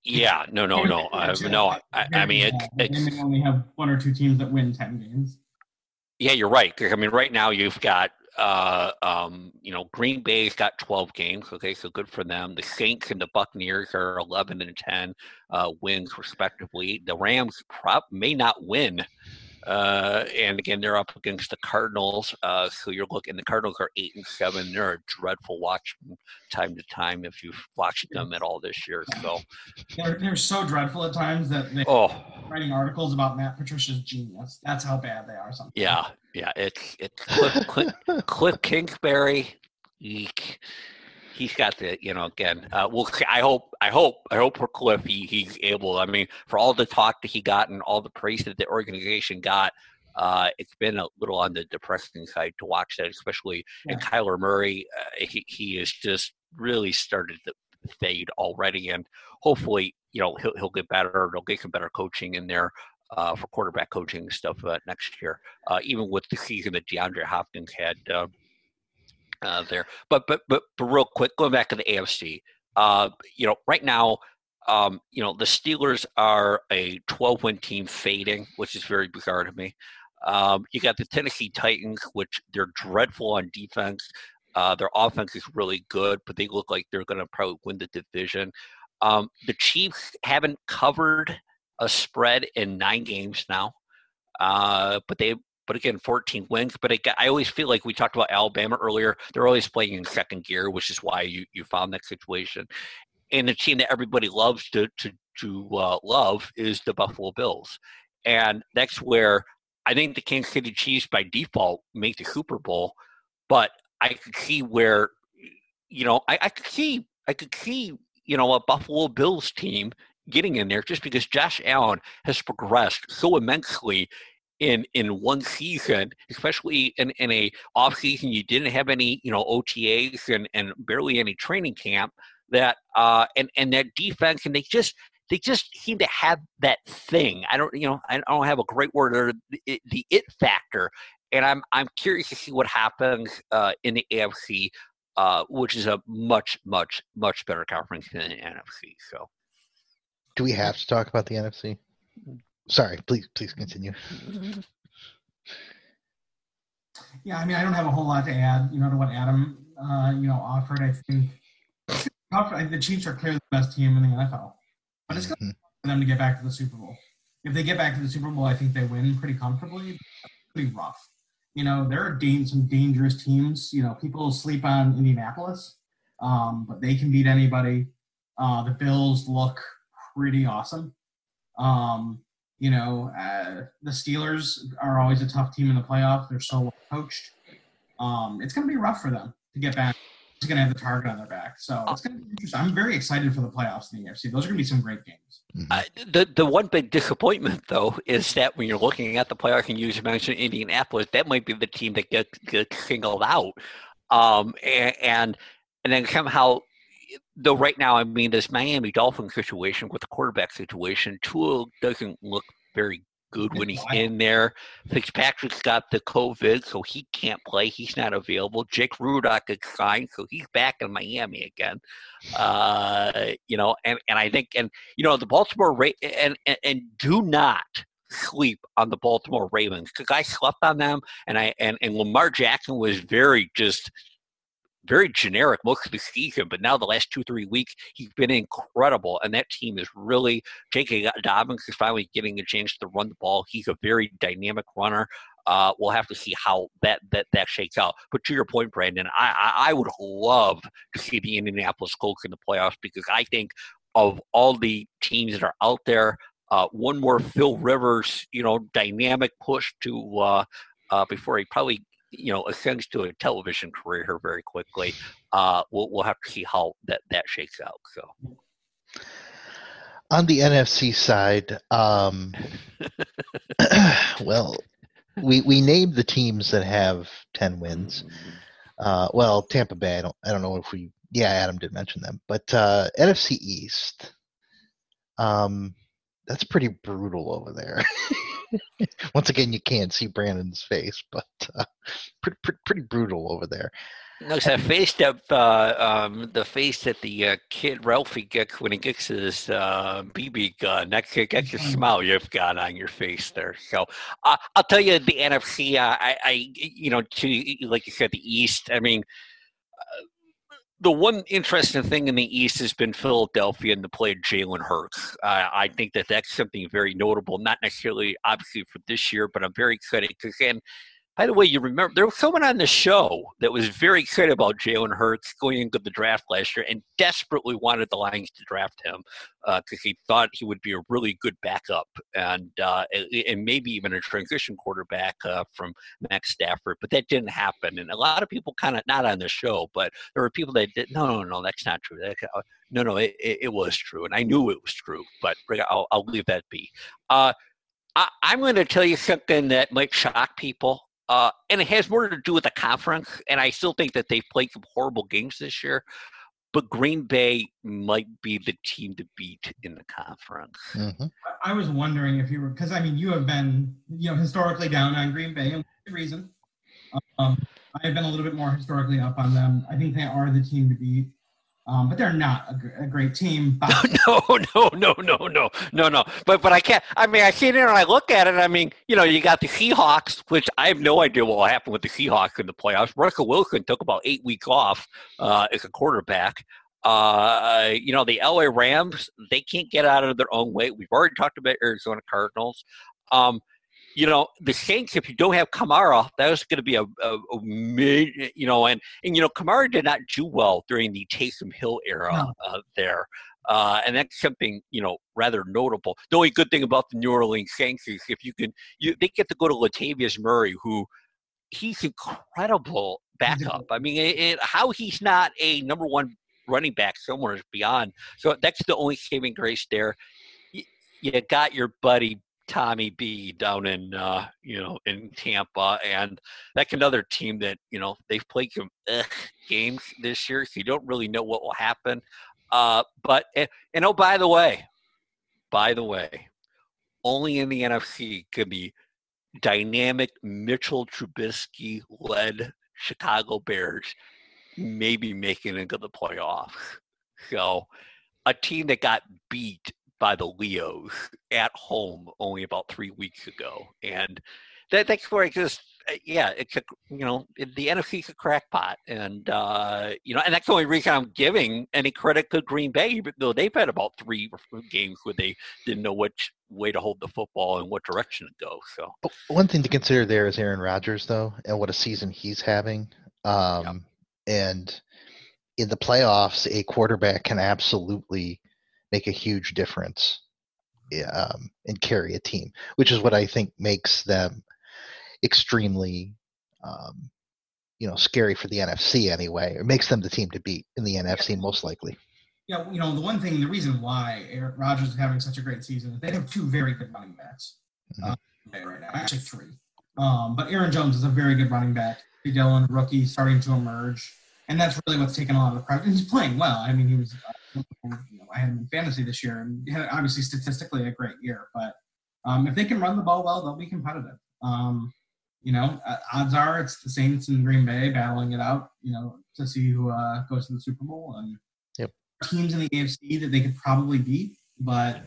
yeah, no, no, no, *laughs* uh, no. I, I mean, it, they may only have one or two teams that win ten games. Yeah, you're right. I mean, right now you've got uh, um, you know, Green Bay's got 12 games. Okay, so good for them. The Saints and the Buccaneers are 11 and 10 uh, wins respectively. The Rams prop may not win uh, and again, they're up against the Cardinals. Uh, so you're looking, the Cardinals are eight and seven. They're a dreadful watch from time to time if you've watched them at all this year. So they're, they're so dreadful at times that they oh writing articles about Matt Patricia's genius. That's how bad they are. Sometimes. Yeah, yeah. It's it's Cliff, Cliff, Cliff Kingsbury. Eek he's got the you know again uh, well *laughs* i hope i hope i hope for cliff he, he's able i mean for all the talk that he got and all the praise that the organization got uh, it's been a little on the depressing side to watch that especially yeah. and kyler murray uh, he, he has just really started to fade already and hopefully you know he'll, he'll get better they'll get some better coaching in there uh, for quarterback coaching stuff uh, next year uh, even with the season that deandre hopkins had uh, there. But but but but real quick, going back to the AFC, uh, you know, right now, um, you know, the Steelers are a 12 win team fading, which is very bizarre to me. Um, you got the Tennessee Titans, which they're dreadful on defense. Uh, their offense is really good, but they look like they're going to probably win the division. Um, the Chiefs haven't covered a spread in nine games now, uh, but they but again, 14 wins. But I always feel like we talked about Alabama earlier. They're always playing in second gear, which is why you, you found that situation. And the team that everybody loves to to to uh, love is the Buffalo Bills, and that's where I think the Kansas City Chiefs by default make the Super Bowl. But I could see where, you know, I, I could see I could see you know a Buffalo Bills team getting in there just because Josh Allen has progressed so immensely in in one season, especially in, in a off season, you didn't have any you know OTAs and, and barely any training camp. That uh, and and that defense, and they just they just seem to have that thing. I don't you know I don't have a great word or the, it factor, and I'm I'm curious to see what happens uh, in the AFC, uh, which is a much much much better conference than the NFC. So, do we have to talk about the NFC? Sorry, please please continue. Yeah, I mean, I don't have a whole lot to add, you know, to what Adam, uh, you know, offered. I think the Chiefs are clearly the best team in the NFL, but it's mm-hmm. for them to get back to the Super Bowl. If they get back to the Super Bowl, I think they win pretty comfortably. Pretty rough. You know, there are da- some dangerous teams. You know, people sleep on Indianapolis, um, but they can beat anybody. Uh, the Bills look pretty awesome. Um, you know, uh, the Steelers are always a tough team in the playoffs. They're so well coached. Um, it's going to be rough for them to get back. It's going to have the target on their back. So it's going to be interesting. I'm very excited for the playoffs in the AFC. Those are going to be some great games. Uh, the the one big disappointment though is that when you're looking at the playoffs and you mentioned Indianapolis, that might be the team that gets, gets singled out. Um, and, and and then somehow though right now, I mean, this Miami Dolphins situation with the quarterback situation, Tua doesn't look very good when he's in there. Fitzpatrick's got the COVID, so he can't play. He's not available. Jake Rudock is signed, so he's back in Miami again. Uh, you know, and, and I think, and you know, the Baltimore Ra- and, and and do not sleep on the Baltimore Ravens because I slept on them, and I and and Lamar Jackson was very just very generic most of the season, but now the last two, three weeks, he's been incredible. And that team is really, J.K. Dobbins is finally getting a chance to run the ball. He's a very dynamic runner. Uh, we'll have to see how that, that that shakes out. But to your point, Brandon, I, I, I would love to see the Indianapolis Colts in the playoffs because I think of all the teams that are out there, uh, one more Phil Rivers, you know, dynamic push to uh, uh, before he probably you know ascends to a television career here very quickly. Uh, we'll we'll have to see how that that shakes out. So. On the NFC side, um, *laughs* well, we we named the teams that have ten wins. Uh, well, Tampa Bay. I don't. I don't know if we. Yeah, Adam did mention them, but uh, NFC East. Um, that's pretty brutal over there. *laughs* Once again, you can't see Brandon's face, but uh, pretty, pretty, pretty brutal over there. No, it's that face that uh, um, the face that the uh, kid Ralphie gets when he gets his uh, BB gun. That gets a smile you've got on your face there. So uh, I'll tell you, the NFC. Uh, I, I, you know, to like you said, the East. I mean, uh, the one interesting thing in the East has been Philadelphia and the play of Jalen Hurts. Uh, I think that that's something very notable, not necessarily obviously for this year, but I'm very excited because again, by the way, you remember there was someone on the show that was very excited about Jalen Hurts going into the draft last year and desperately wanted the Lions to draft him because uh, he thought he would be a really good backup and uh, and maybe even a transition quarterback uh, from Matt Stafford. But that didn't happen, and a lot of people kind of not on the show, but there were people that did. No, no, no, that's not true. That, uh, no, no, it, it, was true, and I knew it was true. But I'll, I'll leave that be. Uh, I, I'm going to tell you something that might shock people. Uh, and it has more to do with the conference. And I still think that they've played some horrible games this year. But Green Bay might be the team to beat in the conference. Mm-hmm. I was wondering if you were, because I mean, you have been, you know, historically down on Green Bay, and good reason. Um, I have been a little bit more historically up on them. I think they are the team to beat. Um, but they're not a, a great team. *laughs* no, no, no, no, no, no, no. But but I can't. I mean, I sit there and I look at it. I mean, you know, you got the Seahawks, which I have no idea what will happen with the Seahawks in the playoffs. Russell Wilson took about eight weeks off uh, as a quarterback. Uh, you know, the LA Rams, they can't get out of their own way. We've already talked about Arizona Cardinals. Um, you know, the Saints, if you don't have Kamara, that was going to be a, a, a mid, you know, and, and, you know, Kamara did not do well during the Taysom Hill era no. uh, there. Uh, and that's something, you know, rather notable. The only good thing about the New Orleans Saints is if you can, you, they get to go to Latavius Murray, who he's incredible backup. I mean, it, it, how he's not a number one running back somewhere is beyond. So that's the only saving grace there. You, you got your buddy Tommy B down in uh, you know in Tampa, and that's another team that you know they've played some ugh, games this year, so you don't really know what will happen. Uh, but and, and oh, by the way, by the way, only in the NFC could be dynamic Mitchell Trubisky led Chicago Bears maybe making it into the playoffs. *laughs* So a team that got beat by the Leos *laughs* at home only about three weeks ago, and that, that's where I just uh, yeah, it's a you know the NFC's a crackpot, and uh, you know, and that's the only reason I'm giving any credit to Green Bay, even though they've had about three games where they didn't know which way to hold the football and what direction to go. So one thing to consider there is Aaron Rodgers, though, and what a season he's having. Um, yep. And in the playoffs, a quarterback can absolutely make a huge difference um, and carry a team, which is what I think makes them extremely, um, you know, scary for the NFC anyway. It makes them the team to beat in the NFC most likely. Yeah, you know, the one thing, the reason why Aaron Rodgers is having such a great season is they have two very good running backs mm-hmm. uh, right now, actually three. Um, but Aaron Jones is a very good running back. Dillon, rookie, starting to emerge, and that's really what's taken a lot of the pressure. He's playing well. I mean, he was uh, I had him in fantasy this year, and had obviously statistically a great year. But um, if they can run the ball well, they'll be competitive. Um, you know, uh, odds are it's the Saints and Green Bay battling it out. You know, to see who uh, goes to the Super Bowl and yep. teams in the AFC that they could probably beat, but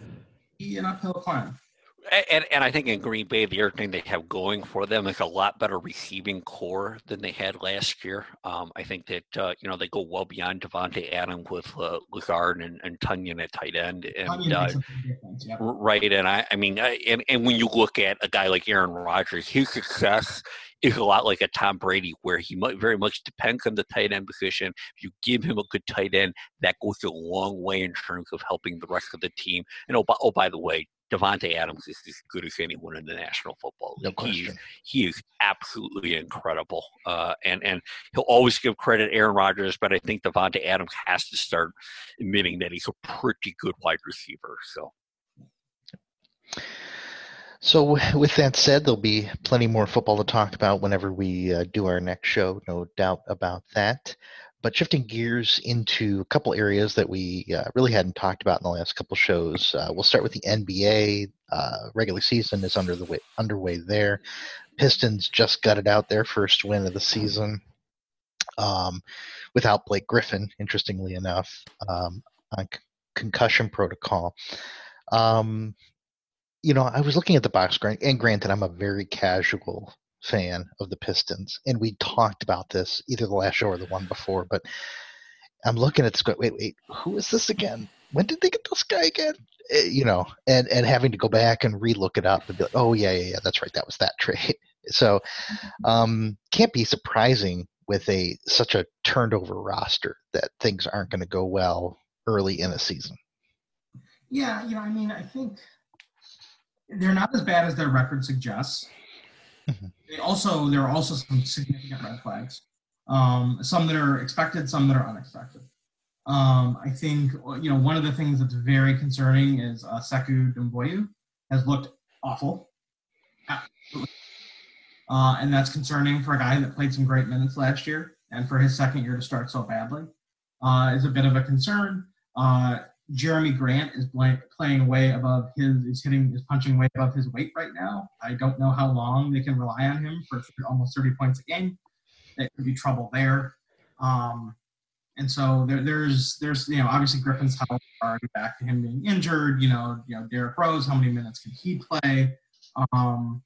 be an uphill climb and and I think in Green Bay, the other thing they have going for them is a lot better receiving core than they had last year. Um, I think that uh, you know they go well beyond Davante Adams with uh, Lazard and, and Tonyan at tight end, and uh, yeah. right. And I, I mean, and and when you look at a guy like Aaron Rodgers, his success is a lot like a Tom Brady, where he might very much depends on the tight end position. If you give him a good tight end, that goes a long way in terms of helping the rest of the team. And oh, by, oh, by the way, Davante Adams is as good as anyone in the National Football League. No he, he is absolutely incredible, uh, and and he'll always give credit Aaron Rodgers, but I think Davante Adams has to start admitting that he's a pretty good wide receiver. So. So, with that said, there'll be plenty more football to talk about whenever we uh, do our next show, no doubt about that. But shifting gears into a couple areas that we uh, really hadn't talked about in the last couple shows, uh, we'll start with the NBA. Uh, regular season is under the way, underway there. Pistons just gutted out their first win of the season. um, without Blake Griffin, interestingly enough, um, on c- concussion protocol. Um, you know, I was looking at the box and granted, I'm a very casual fan of the Pistons, and we talked about this either the last show or the one before, but I'm looking at the wait, wait, who is this again? When did they get this guy again? Uh, you know, and and having to go back and relook it up and be like, oh yeah, yeah, yeah, that's right, that was that *laughs* trade. So, um, can't be surprising with a such a turned over roster that things aren't going to go well early in a season. Yeah, you know, I mean, I think they're not as bad as their record suggests. Mm-hmm. They also there are also some significant red flags. Um, some that are expected, some that are unexpected. Um, I think you know one of the things that's very concerning is uh, Sekou Doumbouya has looked awful, uh, and that's concerning for a guy that played some great minutes last year, and for his second year to start so badly uh, is a bit of a concern. Uh, Jerami Grant is playing way above his, is hitting, is punching way above his weight right now. I don't know how long they can rely on him for almost 30 points a game. There could be trouble there. Um, and so there, there's, there's, you know, obviously Griffin's health already back to him being injured. You know, you know, Derrick Rose, how many minutes can he play? Um,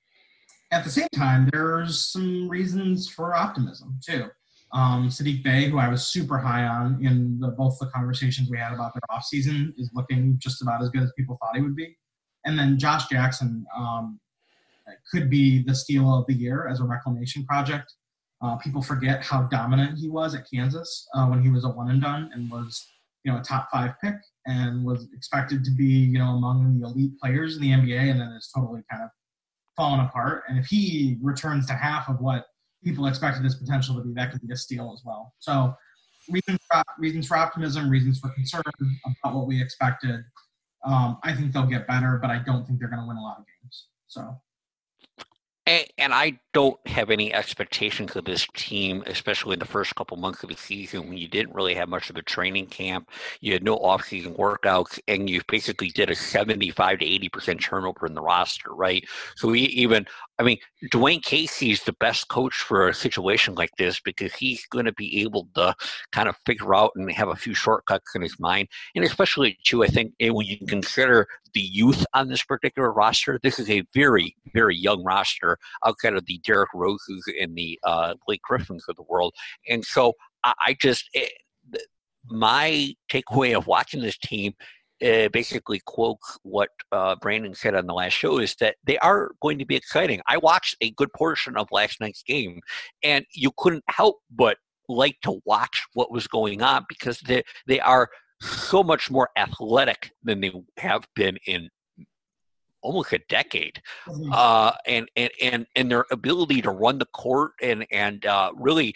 at the same time, there's some reasons for optimism too. Um, Saddiq Bey, who I was super high on in the, both the conversations we had about their offseason, is looking just about as good as people thought he would be. And then Josh Jackson um, could be the steal of the year as a reclamation project. Uh, people forget how dominant he was at Kansas uh, when he was a one and done and was, you know, a top five pick and was expected to be, you know, among the elite players in the NBA, and then is totally kind of fallen apart. And if he returns to half of what people expected his potential to be, that could be a steal as well. So reasons for, reasons for optimism, reasons for concern about what we expected. Um, I think they'll get better, but I don't think they're going to win a lot of games. So and, I don't have any expectations of this team, especially in the first couple months of the season when you didn't really have much of a training camp. You had no offseason workouts, and you basically did a 75 to 80% turnover in the roster, right? So we even, I mean, Dwane Casey is the best coach for a situation like this because he's going to be able to kind of figure out and have a few shortcuts in his mind. And especially, too, I think eh, when you consider the youth on this particular roster, this is a very, very young roster outside of the Derrick Roses and the uh, Blake Griffins of the world. And so I, I just, it, eh, my takeaway of watching this team uh, basically quotes what uh, Brandon said on the last show is that they are going to be exciting. I watched a good portion of last night's game, and you couldn't help but like to watch what was going on because they they are so much more athletic than they have been in almost a decade, mm-hmm. uh, and and and and their ability to run the court and and uh, really.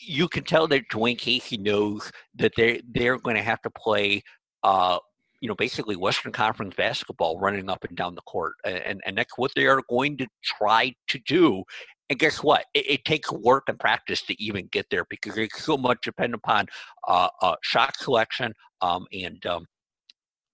You can tell that Dwane Casey knows that they they're going to have to play uh, you know, basically Western Conference basketball running up and down the court. And, and that's what they are going to try to do. And guess what? It, it, takes work and practice to even get there because it's so much dependent upon uh, uh, shot selection um, and um,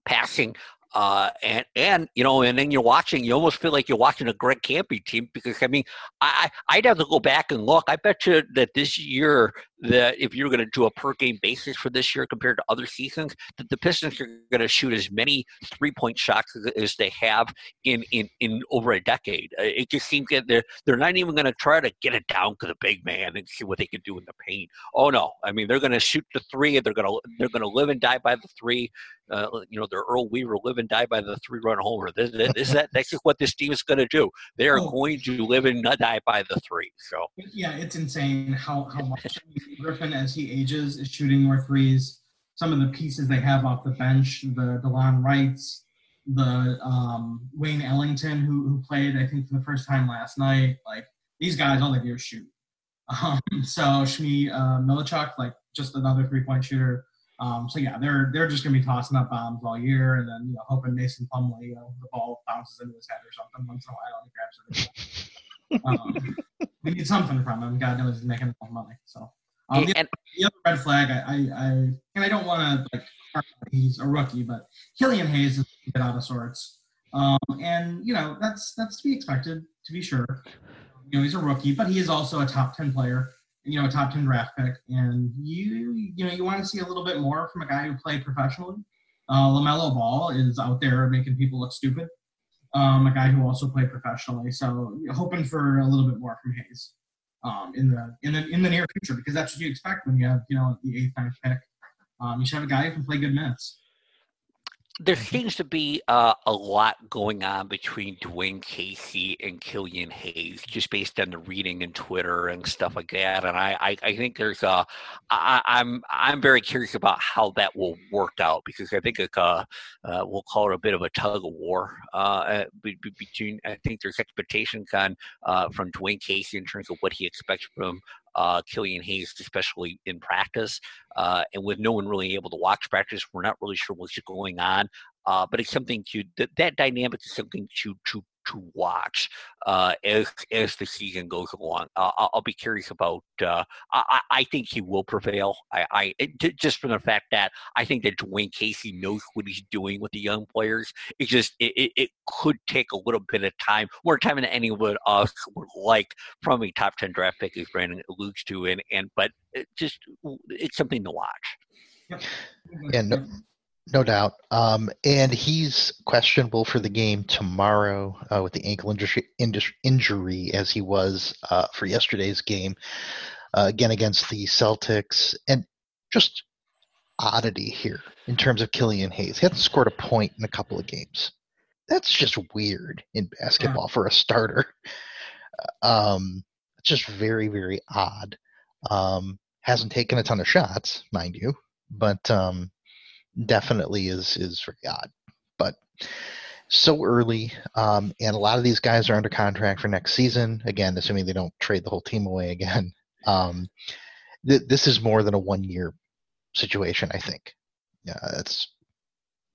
passing uh, and and you know, and then you're watching, you almost feel like you're watching a Greg Kampe team because I mean, I I'd have to go back and look. I bet you that this year, that if you're going to do a per game basis for this year compared to other seasons, that the Pistons are going to shoot as many three point shots as they have in in in over a decade. Uh, it just seems that they're they're not even going to try to get it down to the big man and see what they can do in the paint. Oh no, I mean they're going to shoot the three. They're going to they're going to live and die by the three uh, you know, their Earl Weaver live and die by the three run homer. This, this, that, that's what this team is going to do. They are oh. going to live and die by the three. So yeah, it's insane how how much *laughs* Griffin as he ages is shooting more threes. Some of the pieces they have off the bench, the Delon Wrights, the um, Wayne Ellington who who played I think for the first time last night. Like these guys, all they do is shoot. *laughs* Um, so Svi uh, Mykhailiuk, like just another three point shooter. Um, so yeah, they're they're just gonna be tossing up bombs all year, and then you know, hoping Mason Plumlee, you know, the ball bounces into his head or something once in a while and grabs it. *laughs* um, we need something from him. God knows he's making enough money. So um, the, the, other red flag, I, I, I and I don't want to like he's a rookie, but Killian Hayes is a bit out of sorts, um, and you know that's that's to be expected to be sure. You know he's a rookie, but he is also a top ten player you know, a top 10 draft pick. And you, you know, you want to see a little bit more from a guy who played professionally. Uh, LaMelo Ball is out there making people look stupid. Um, a guy who also played professionally. So hoping for a little bit more from Hayes um, in the in the in the near future because that's what you expect when you have you know the eighth ninth pick. Um, you should have a guy who can play good minutes there seems to be uh, a lot going on between Dwane Casey and Killian Hayes, just based on the reading and Twitter and stuff like that. And I, I, I think there's a, I, I'm, I'm very curious about how that will work out because I think it's uh, we'll call it a bit of a tug of war uh, between. I think there's expectations on uh, from Dwane Casey in terms of what he expects from uh, Killian Hayes, especially in practice. Uh, and with no one really able to watch practice, we're not really sure what's going on. Uh, but it's something to that, that dynamic is something to to to watch uh, as as the season goes along. Uh, I'll, I'll, be curious about. Uh, I, I think he will prevail. I, I it, just from the fact that I think that Dwane Casey knows what he's doing with the young players. It's just it, it, it could take a little bit of time, more time than anyone else would like from a top ten draft pick, as Brandon alludes to, and and but it just it's something to watch. And no doubt. Um, and he's questionable for the game tomorrow uh, with the ankle injury, injury as he was uh, for yesterday's game, uh, again against the Celtics. And just oddity here in terms of Killian Hayes. He hasn't scored a point in a couple of games. That's just weird in basketball yeah. for a starter. Um, it's just very, very odd. Um, hasn't taken a ton of shots, mind you, but um, definitely is is for God. But so early, um, and a lot of these guys are under contract for next season. Again, assuming they don't trade the whole team away again. *laughs* Um, th- this is more than a one year situation. I think. Yeah, that's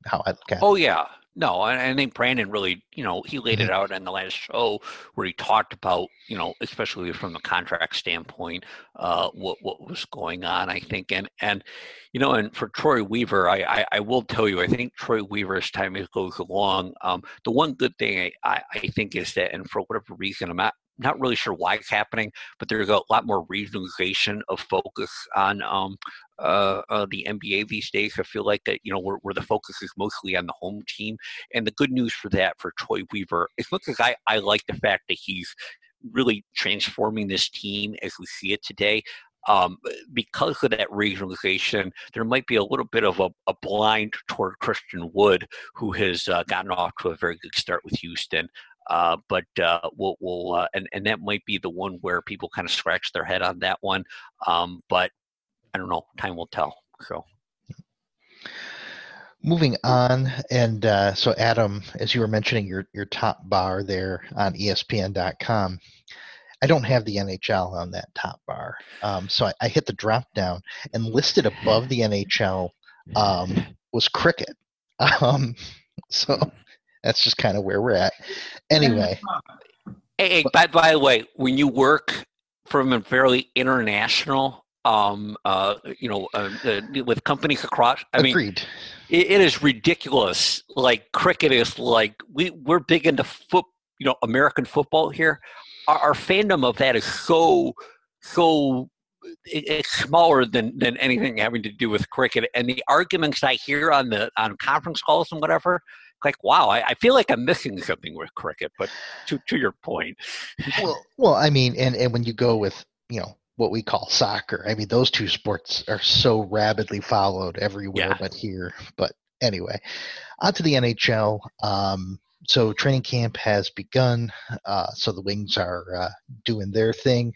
how I look at oh. Oh yeah, no, I, I think Brandon really, you know, he laid it mm-hmm. out in the last show where he talked about, you know, especially from the contract standpoint, uh, what what was going on. I think, and and you know, and for Troy Weaver, I I, I will tell you, I think Troy Weaver, as time goes along, um, the one good thing I, I think is that, and for whatever reason, I'm not not really sure why it's happening, but there's a lot more regionalization of focus on um, uh, uh, the NBA these days. I feel like that you know where, where, the focus is mostly on the home team, and the good news for that for Troy Weaver, as much as I, I like the fact that he's really transforming this team as we see it today. Um, because of that regionalization, there might be a little bit of a, a blind toward Christian Wood, who has uh, gotten off to a very good start with Houston. Uh, but uh, we'll, we'll uh, and and that might be the one where people kind of scratch their head on that one. Um, but I don't know. Time will tell. So. Moving on, and uh, so Adam, as you were mentioning your your top bar there on ESPN.com, I don't have the NHL on that top bar, um, so I, I, hit the drop down and listed above the NHL um, was cricket. *laughs* Um, so that's just kind of where we're at. Anyway. Hey, by, by the way, when you work from a fairly international, um, uh, you know, uh, uh, with companies across, I Agreed. mean, it, it is ridiculous. Like cricket is like we we're big into foot, you know, American football here. Our, our fandom of that is so so it's smaller than than anything having to do with cricket. And the arguments I hear on the on conference calls and whatever like wow I, I, feel like i'm missing something with cricket but to, to your point well well i mean and and when you go with you know what we call soccer i mean those two sports are so rapidly followed everywhere yeah. but here but anyway on to the nhl um, so training camp has begun uh, so the wings are uh, doing their thing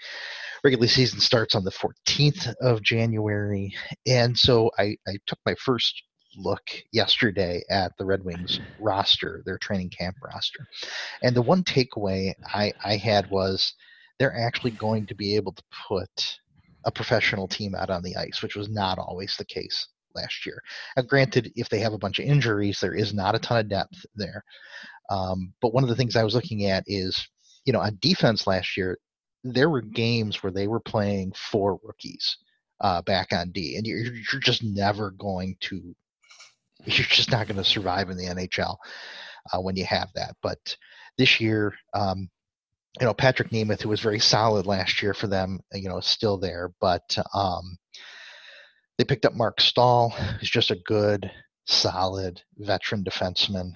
regular season starts on the 14th of january and so I, I took my first look yesterday at the Red Wings roster, their training camp roster. And the one takeaway I, I had was they're actually going to be able to put a professional team out on the ice, which was not always the case last year. Now, granted, if they have a bunch of injuries, there is not a ton of depth there. Um, but one of the things I was looking at is, you know, on defense last year, there were games where they were playing four rookies uh, back on D, and you're, you're just never going to you're just not going to survive in the NHL uh, when you have that. But this year, um, you know, Patrick Nemeth, who was very solid last year for them, you know, still there. But um, they picked up Marc Staal, who's just a good, solid veteran defenseman.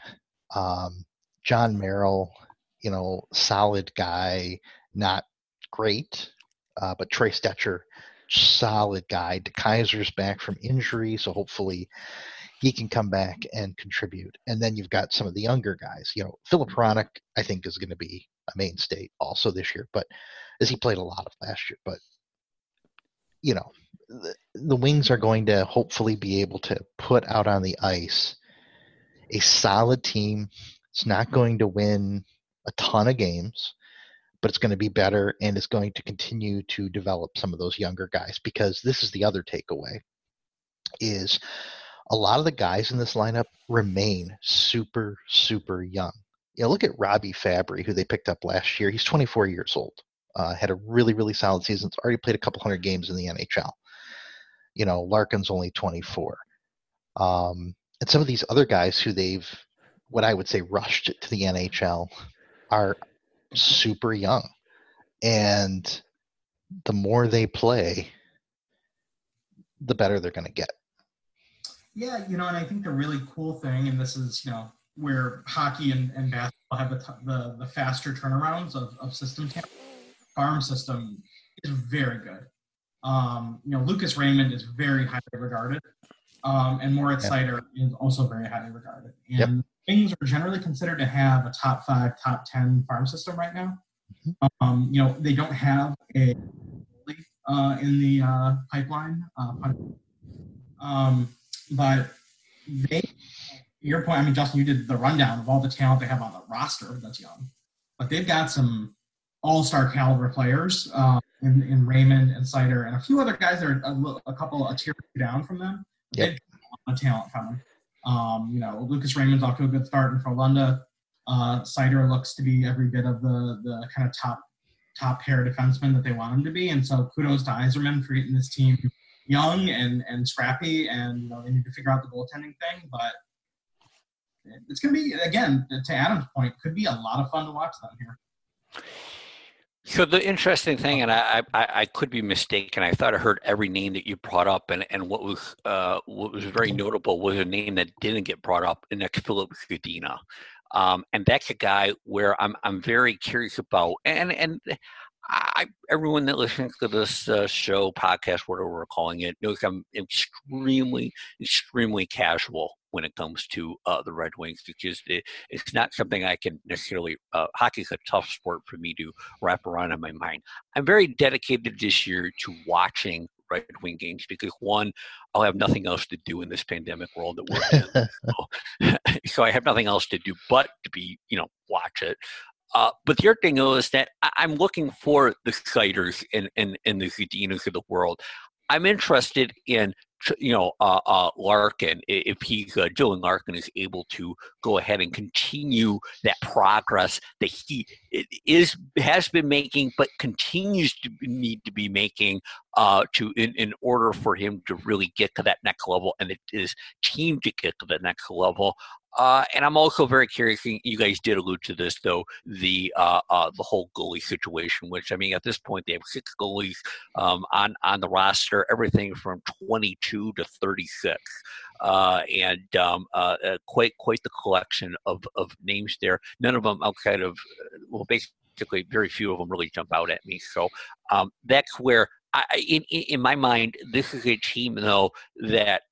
Um, Jon Merrill, you know, solid guy, not great, uh, but Troy Stecher, solid guy. DeKeyser's back from injury, so hopefully he can come back and contribute. And then you've got some of the younger guys. You know, Filip Hronek, mm-hmm. I think, is going to be a mainstay also this year, but as he played a lot of last year. But you know, the, the Wings are going to hopefully be able to put out on the ice a solid team. It's not mm-hmm. going to win a ton of games, but it's going to be better and it's going to continue to develop some of those younger guys because this is the other takeaway is a lot of the guys in this lineup remain super super young. You know, look at Robbie Fabbri, who they picked up last year. He's 24 years old. Uh, had a really really solid season. Already played a couple hundred games in the NHL. You know, Larkin's only 24. Um, and some of these other guys who they've, what I would say, rushed to the NHL are super young. And the more they play, the better they're going to get. Yeah, you know, and I think the really cool thing, and this is, you know, where hockey and, and basketball have the, the, the faster turnarounds of, of system farm system is very good. Um, you know, Lucas Raymond is very highly regarded, um, and Moritz yep. Seider is also very highly regarded. And yep. Wings are generally considered to have a top five, top ten farm system right now. Mm-hmm. Um, you know, they don't have a uh, in the uh, pipeline, uh, um, but they. Your point, I mean, Justin, you did the rundown of all the talent they have on the roster that's young, but they've got some all-star caliber players uh, in, in Raymond and Seider and a few other guys that are a, a couple a tier down from them. Yep. A talent coming. Um, you know, Lucas Raymond's off to a good start in Frölunda. Uh, Seider looks to be every bit of the the kind of top top pair defenseman that they want him to be. And so kudos to Yzerman for getting this team young and and scrappy. And you know, they need to figure out the goaltending thing, but it's going to be again to Adam's point, could be a lot of fun to watch them here. So the interesting thing, and I, I, I, could be mistaken. I thought I heard every name that you brought up, and, and what was uh, what was very notable was a name that didn't get brought up, and that's Filip Zadina. Um, and that's a guy where I'm I'm very curious about, and and I, everyone that listens to this uh, show, podcast, whatever we're calling it, knows I'm extremely, extremely casual when it comes to uh, the Red Wings because it, it's not something I can necessarily. Uh, hockey's a tough sport for me to wrap around in my mind. I'm very dedicated this year to watching Red Wing games because one, I'll have nothing else to do in this pandemic world that we're in. *laughs* so, *laughs* so I have nothing else to do but to be, you know, watch it. Uh, but the other thing is that I'm looking for the Seiders and, and, and the Zadinas of the world. I'm interested in you know uh, uh, Larkin if he uh, Dylan Larkin is able to go ahead and continue that progress that he is has been making but continues to need to be making uh, to in, in order for him to really get to that next level and his team to get to the next level uh, and I'm also very curious. You guys did allude to this, though the uh, uh, the whole goalie situation. Which I mean, at this point, they have six goalies um, on on the roster, everything from 22 to 36, uh, and um, uh, uh, quite quite the collection of of names there. None of them outside of well, basically, very few of them really jump out at me. So um, that's where. I, in, in my mind, this is a team, though, that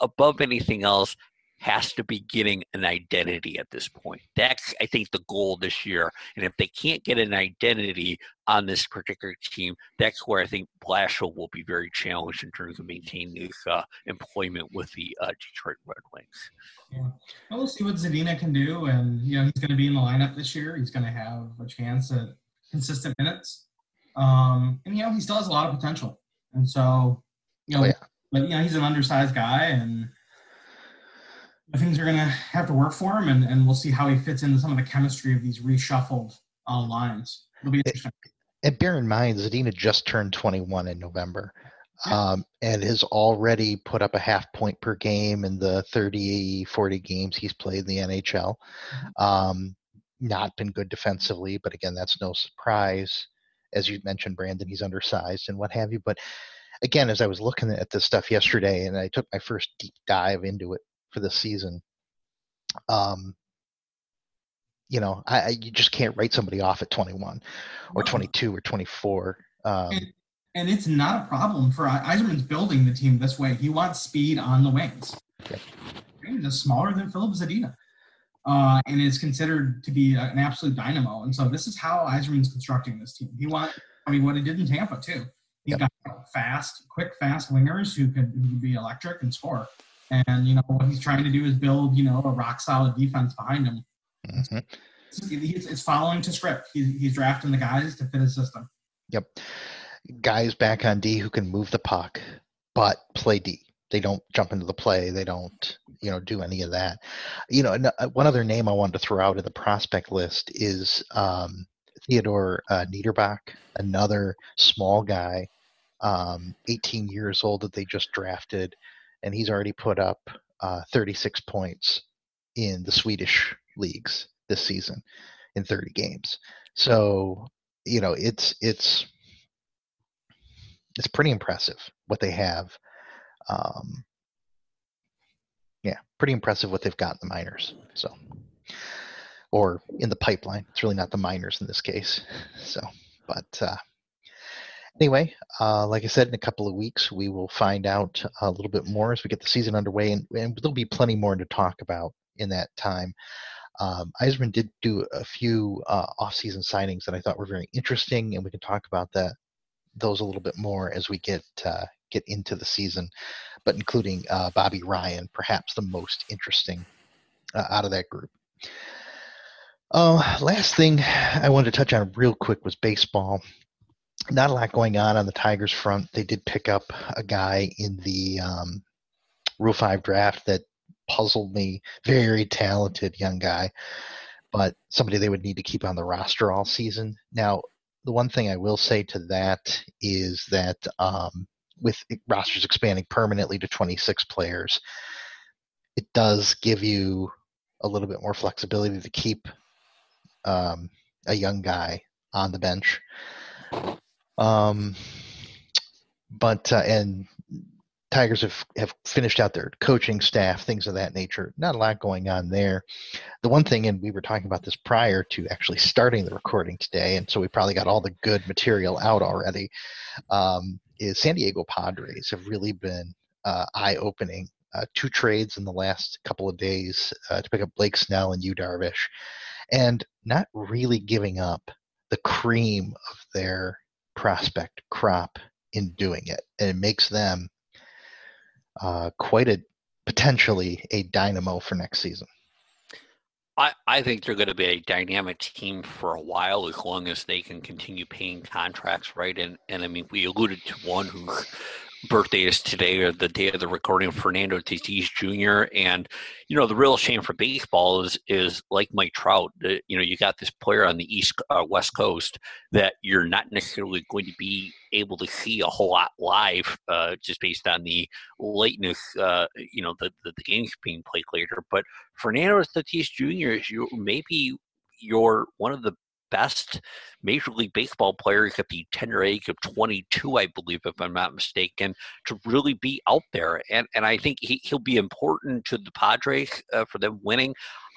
above anything else has to be getting an identity at this point. That's, I think, the goal this year. And if they can't get an identity on this particular team, that's where I think Blashill will be very challenged in terms of maintaining his uh, employment with the uh, Detroit Red Wings. Yeah. Well, we'll see what Zadina can do. And, you know, he's going to be in the lineup this year. He's going to have a chance at consistent minutes. Um, and, you know, he still has a lot of potential. And so, you know, oh, yeah. but, you know, he's an undersized guy and – things are going to have to work for him, and, and we'll see how he fits into some of the chemistry of these reshuffled uh, lines. It'll be interesting. And bear in mind, Zadina just turned 21 in November um, and has already put up a half point per game in the 30, 40 games he's played in the NHL. Mm-hmm. Um, not been good defensively, but again, that's no surprise. As you mentioned, Brandon, he's undersized and what have you. But again, as I was looking at this stuff yesterday, and I took my first deep dive into it for the season, um, you know, I, I, you just can't write somebody off at 21 or 22 or 24. Um, and, and, it's not a problem for Yzerman's building the team this way. He wants speed on the wings. Yep. He's smaller than Filip Zadina. Uh, and is considered to be an absolute dynamo. And so this is how Yzerman's constructing this team. He wants, I mean, what he did in Tampa too. He's yep. got fast, quick, fast wingers who could, who could be electric and score. And you know what he's trying to do is build, you know, a rock solid defense behind him. Mm-hmm. It's, it's, following to script. He's, he's drafting the guys to fit his system. Yep, guys back on D who can move the puck, but play D. They don't jump into the play. They don't, you know, do any of that. You know, uh, one other name I wanted to throw out in the prospect list is um, Theodor uh, Niederbach, another small guy, um, 18 years old that they just drafted, and he's already put up uh, 36 points in the Swedish leagues this season in 30 games. So, you know, it's it's it's pretty impressive what they have. Um, yeah, pretty impressive what they've got in the minors. So, or in the pipeline. It's really not the minors in this case. *laughs* So, but uh, anyway, uh, like I said, in a couple of weeks we will find out a little bit more as we get the season underway, and, and there'll be plenty more to talk about in that time. Um, Yzerman did do a few uh, off-season signings that I thought were very interesting, and we can talk about that those a little bit more as we get uh, get into the season. But including uh, Bobby Ryan, perhaps the most interesting uh, out of that group. Uh, last thing I wanted to touch on real quick was baseball. Not a lot going on on the Tigers front. They did pick up a guy in the um, Rule Five draft that puzzled me. Very talented young guy, but somebody they would need to keep on the roster all season. Now, the one thing I will say to that is that um, with rosters expanding permanently to 26 players, it does give you a little bit more flexibility to keep um, a young guy on the bench. Um, but uh, and Tigers have, have finished out their coaching staff, things of that nature. Not a lot going on there. The one thing, and we were talking about this prior to actually starting the recording today, and so we probably got all the good material out already, um, is San Diego Padres have really been uh, eye opening. Uh, two trades in the last couple of days uh, to pick up Blake Snell and Yu Darvish, and not really giving up the cream of their prospect crop in doing it. And it makes them uh, quite a potentially a dynamo for next season. I, I think they're going to be a dynamic team for a while as long as they can continue paying contracts right. And and I mean, we alluded to one who's birthday is today or the day of the recording of Fernando Tatis Jr. And you know the real shame for baseball is is like Mike Trout. Uh, you know you got this player on the east uh, west coast that you're not necessarily going to be able to see a whole lot live uh, just based on the lateness. Uh, you know the, the, the games being played later. But Fernando Tatis Jr. is you maybe you're one of the best Major League Baseball players at the tender age of 22, I believe, if I'm not mistaken, to really be out there. And and I think he, he'll be important to the Padres uh, for them winning.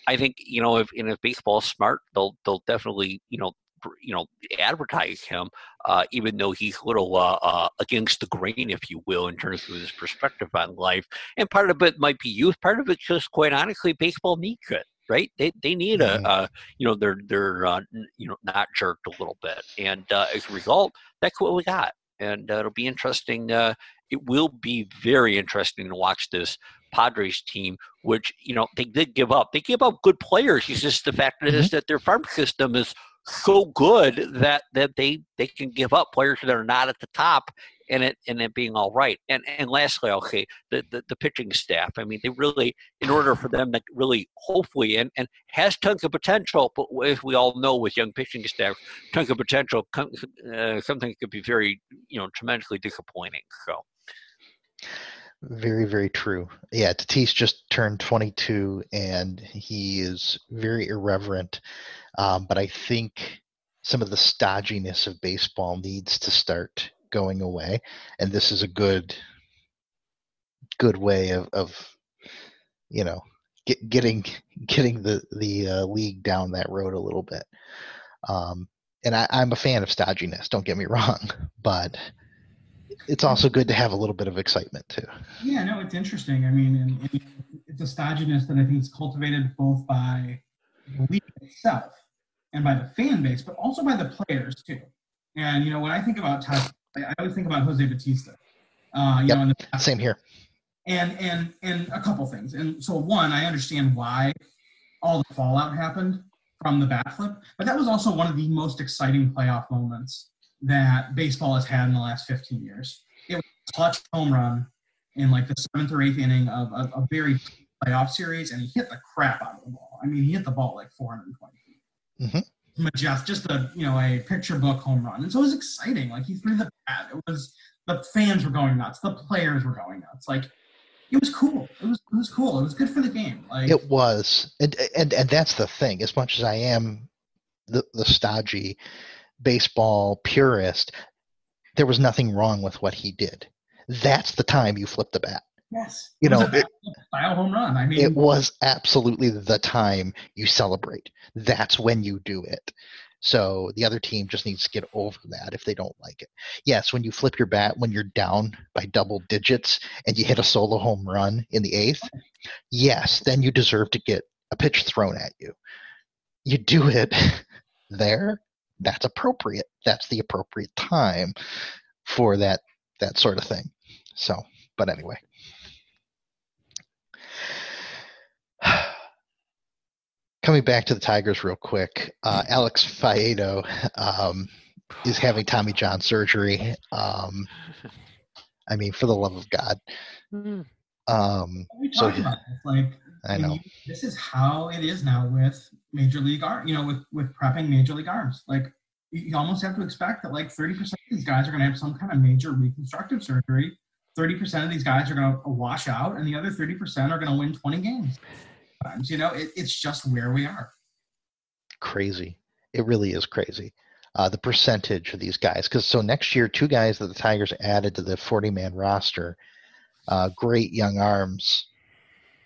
I think you know if and if baseball smart, they'll they'll definitely you know you know advertise him, uh, even though he's a little uh, uh, against the grain, if you will, in terms of his perspective on life. And part of it might be youth. Part of it's just quite honestly, baseball needs it right? They they need a, uh, you know they're they're uh, you know not jerked a little bit, and uh, as a result, that's what we got, and uh, it'll be interesting. Uh, it will be very interesting to watch this Padres team, which you know they did give up. They give up good players. It's just the fact mm-hmm. is that their farm system is so good that that they they can give up players that are not at the top and it and it being all right. And and lastly, okay, the, the, the pitching staff. I mean, they really, in order for them to really, hopefully, and and has tons of potential. But as we all know, with young pitching staff, tons of potential. Uh, something could be very, you know, tremendously disappointing. So. Very, very true. Yeah, Tatis just turned 22, and he is very irreverent Um, but I think some of the stodginess of baseball needs to start going away, and this is a good good way of, of you know get, getting *laughs* getting the the uh, league down that road a little bit. Um, and I, I'm a fan of stodginess. Don't get me *laughs* wrong, but it's also good to have a little bit of excitement too. Yeah, no, it's interesting. I mean, and, and it's a stodginess that I think is cultivated both by the league itself and by the fan base, but also by the players too. And you know, when I think about Todd, I always think about Jose Bautista. Uh, you yep. know, in the same here. And and and a couple things. And so one, I understand why all the fallout happened from the bat flip, but that was also one of the most exciting playoff moments that baseball has had in the last 15 years. It was a clutch home run in like the seventh or eighth inning of a, a very playoff series, and he hit the crap out of the ball. I mean, he hit the ball like 420 feet. Mm-hmm. Majestic, just a you know a picture book home run, and so it was exciting. Like he threw the bat. It was the fans were going nuts. The players were going nuts. Like it was cool. It was it was cool. It was good for the game. Like it was, and and and that's the thing. As much as I am the the stodgy baseball purist, there was nothing wrong with what he did. That's the time you flip the bat. Yes. You know, it, home run. I mean, it was absolutely the time you celebrate. That's when you do it. So the other team just needs to get over that if they don't like it. Yes, when you flip your bat when you're down by double digits and you hit a solo home run in the eighth, yes, then you deserve to get a pitch thrown at you. You do it *laughs* there, that's appropriate. That's the appropriate time for that that sort of thing. So, but anyway. Coming back to the Tigers real quick, uh, Alex Faedo um, is *sighs* having Tommy John surgery. Um, *laughs* I mean, for the love of God. Hmm. Um, so like I know this is how it is now with major league art. You know, with with prepping major league arms, like you almost have to expect that like 30% of these guys are going to have some kind of major reconstructive surgery. 30% of these guys are going to wash out, and the other 30% are going to win 20 games. You know, it, it's just where we are. Crazy. It really is crazy. Uh, the percentage of these guys. Because so next year, two guys that the Tigers added to the 40 man roster, uh, great young arms,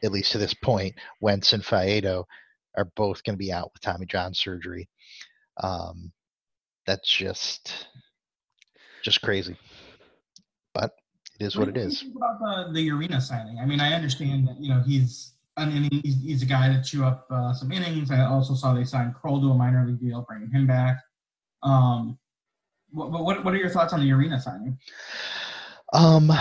at least to this point, Wentz and Faedo, are both going to be out with Tommy John surgery. Um, that's just just crazy. But it is what, what it is. about the, the Urena signing? I mean, I understand that you know he's an inning, he's, he's a guy to chew up uh, some innings. I also saw they signed Krol to a minor league deal, bringing him back. Um, what, what what are your thoughts on the Urena signing? Um,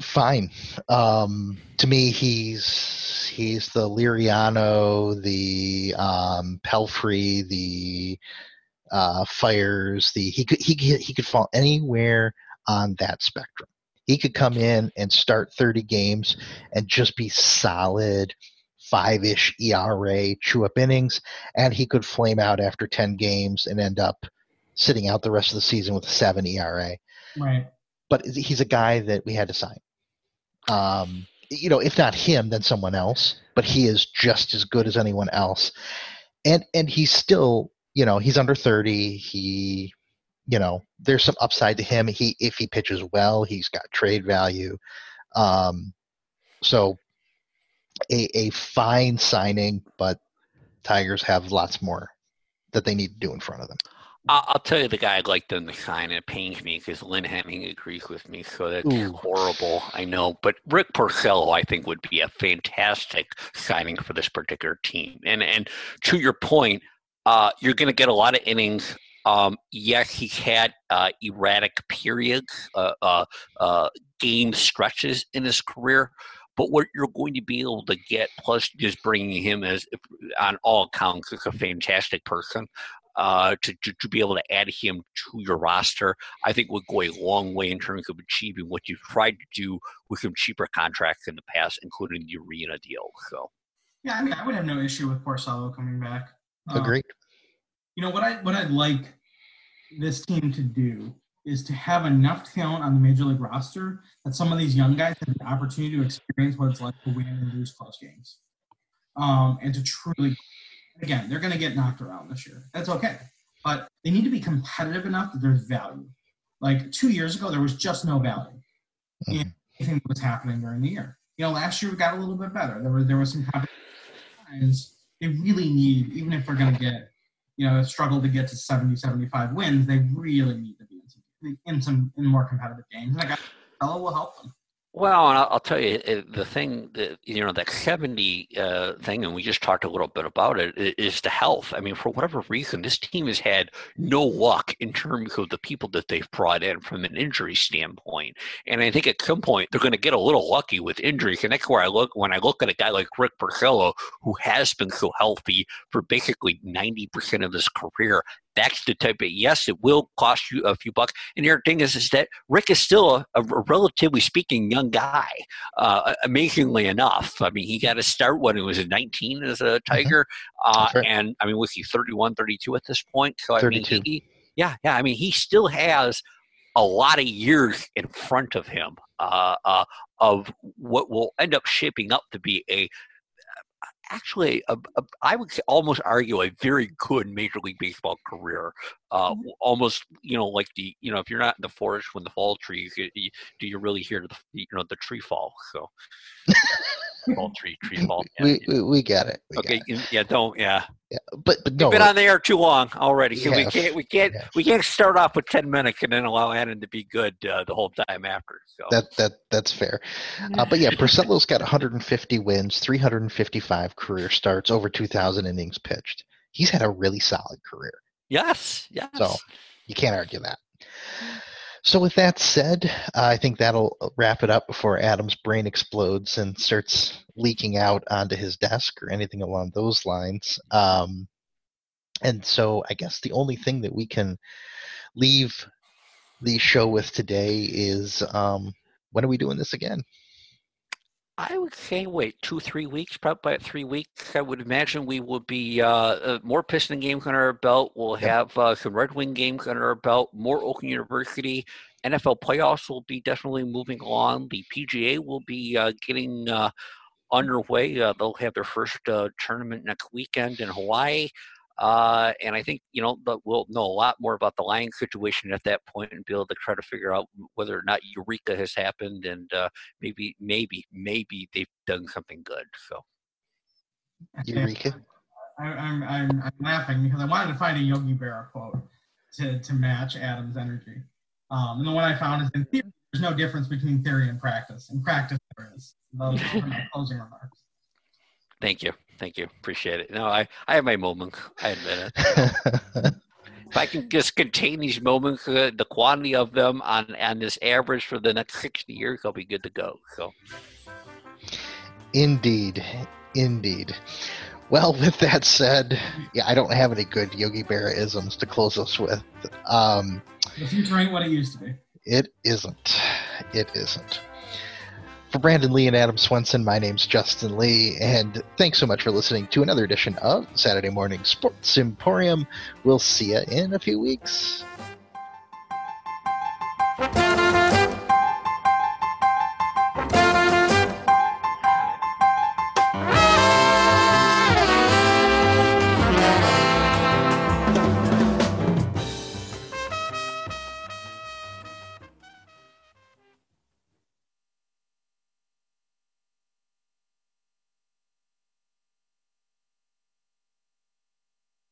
fine. Um, to me, he's he's the Liriano, the um, Pelfrey, the uh, Fiers. The he could he he could fall anywhere on that spectrum. He could come in and start 30 games and just be solid five-ish ERA, chew up innings, and he could flame out after 10 games and end up sitting out the rest of the season with a seven ERA. Right. But he's a guy that we had to sign. Um, you know, if not him, then someone else. But he is just as good as anyone else, and and he's still, you know, he's under thirty. He, you know, there's some upside to him. He if he pitches well, he's got trade value. Um, so a a fine signing, but Tigers have lots more that they need to do in front of them. I'll tell you the guy I'd like them to sign, it pains me because Lynn Henning agrees with me, so that's Ooh. horrible. I know, but Rick Porcello, I think, would be a fantastic signing for this particular team. And and to your point, uh, you're going to get a lot of innings. Um, yes, he's had uh, erratic periods, uh, uh, uh, game stretches in his career, but what you're going to be able to get, plus just bringing him as, on all accounts, is a fantastic person uh, to, to, to, be able to add him to your roster, I think would go a long way in terms of achieving what you've tried to do with some cheaper contracts in the past, including the Urena deal. So, yeah, I mean, I would have no issue with Porcello coming back. Um, Agreed. You know what I what I'd like this team to do is to have enough talent on the major league roster that some of these young guys have the opportunity to experience what it's like to win and lose close games, um, and to truly Again, they're going to get knocked around this year. That's okay. But they need to be competitive enough that there's value. Like two years ago, there was just no value in Mhm. anything that was happening during the year. You know, last year we got a little bit better. There was there was some times they really need, even if they're going to get, you know, struggle to get to 70, 75 wins, they really need to be in some in some in more competitive games. And I got fellow will help them. Well, and I'll, tell you uh, the thing that you know that seventy uh, thing, and we just talked a little bit about it, is the health. I mean, for whatever reason, this team has had no luck in terms of the people that they've brought in from an injury standpoint. And I think at some point they're going to get a little lucky with injuries, and that's where I look when I look at a guy like Rick Porcello, who has been so healthy for basically ninety percent of his career. That's the type of yes, it will cost you a few bucks. And the other thing is, is that Rick is still a, a relatively speaking young guy. Uh, amazingly enough, I mean, he got to start when he was 19 as a Tiger, uh, right. and I mean, was he 31, 32 at this point? So I mean, 32. he, yeah, yeah. I mean, he still has a lot of years in front of him uh, uh, of what will end up shaping up to be a actually a, a, I would almost argue a very good major league baseball career uh, almost you know like the you know if you're not in the forest when the fall trees you, you, do you really hear the you know the tree fall so *laughs* tree *laughs* tree yeah, we, yeah. we, we got it. We okay got it. yeah don't yeah Yeah, but but no, been on the air too long already so we can't we can't yeah. we can't start off with 10 minutes and then allow Adam to be good uh, the whole time after so that that that's fair. Uh, but yeah, Porcello's got 150 wins, 355 career starts, over 2,000 innings pitched. He's had a really solid career. yes yes So you can't argue that. So with that said, I think that'll wrap it up before Adam's brain explodes and starts leaking out onto his desk or anything along those lines. Um, and so I guess the only thing that we can leave the show with today is um, when are we doing this again? I would say wait two three weeks, probably three weeks. I would imagine we will be uh, uh, more Piston games under our belt. We'll have uh, some Red Wing games under our belt. More Oakland University. NFL playoffs will be definitely moving along. The PGA will be uh, getting uh, underway. Uh, they'll have their first uh, tournament next weekend in Hawaii. Uh, and I think you know that we'll know a lot more about the Lions situation at that point and be able to try to figure out whether or not Eureka has happened and uh, maybe, maybe, maybe they've done something good. So Eureka. I, I'm, I'm, I'm laughing because I wanted to find a Yogi Berra quote to, to match Adam's energy. Um, and the one I found is in theory, there's no difference between theory and practice. In practice, there is. Those are *laughs* my closing remarks. thank you, thank you, appreciate it. No, I, I have my moments. I admit it. *laughs* if I can just contain these moments, uh, the quantity of them on on this average for the next sixty years, I'll be good to go. So Indeed, indeed. Well, with that said, yeah, I don't have any good Yogi Berra isms to close us with. Um, The future ain't what it used to be. it isn't. It isn't. For Brandon Lee and Adam Swenson, my name's Justin Lee, and thanks so much for listening to another edition of Saturday Morning Sports Emporium. We'll see you in a few weeks.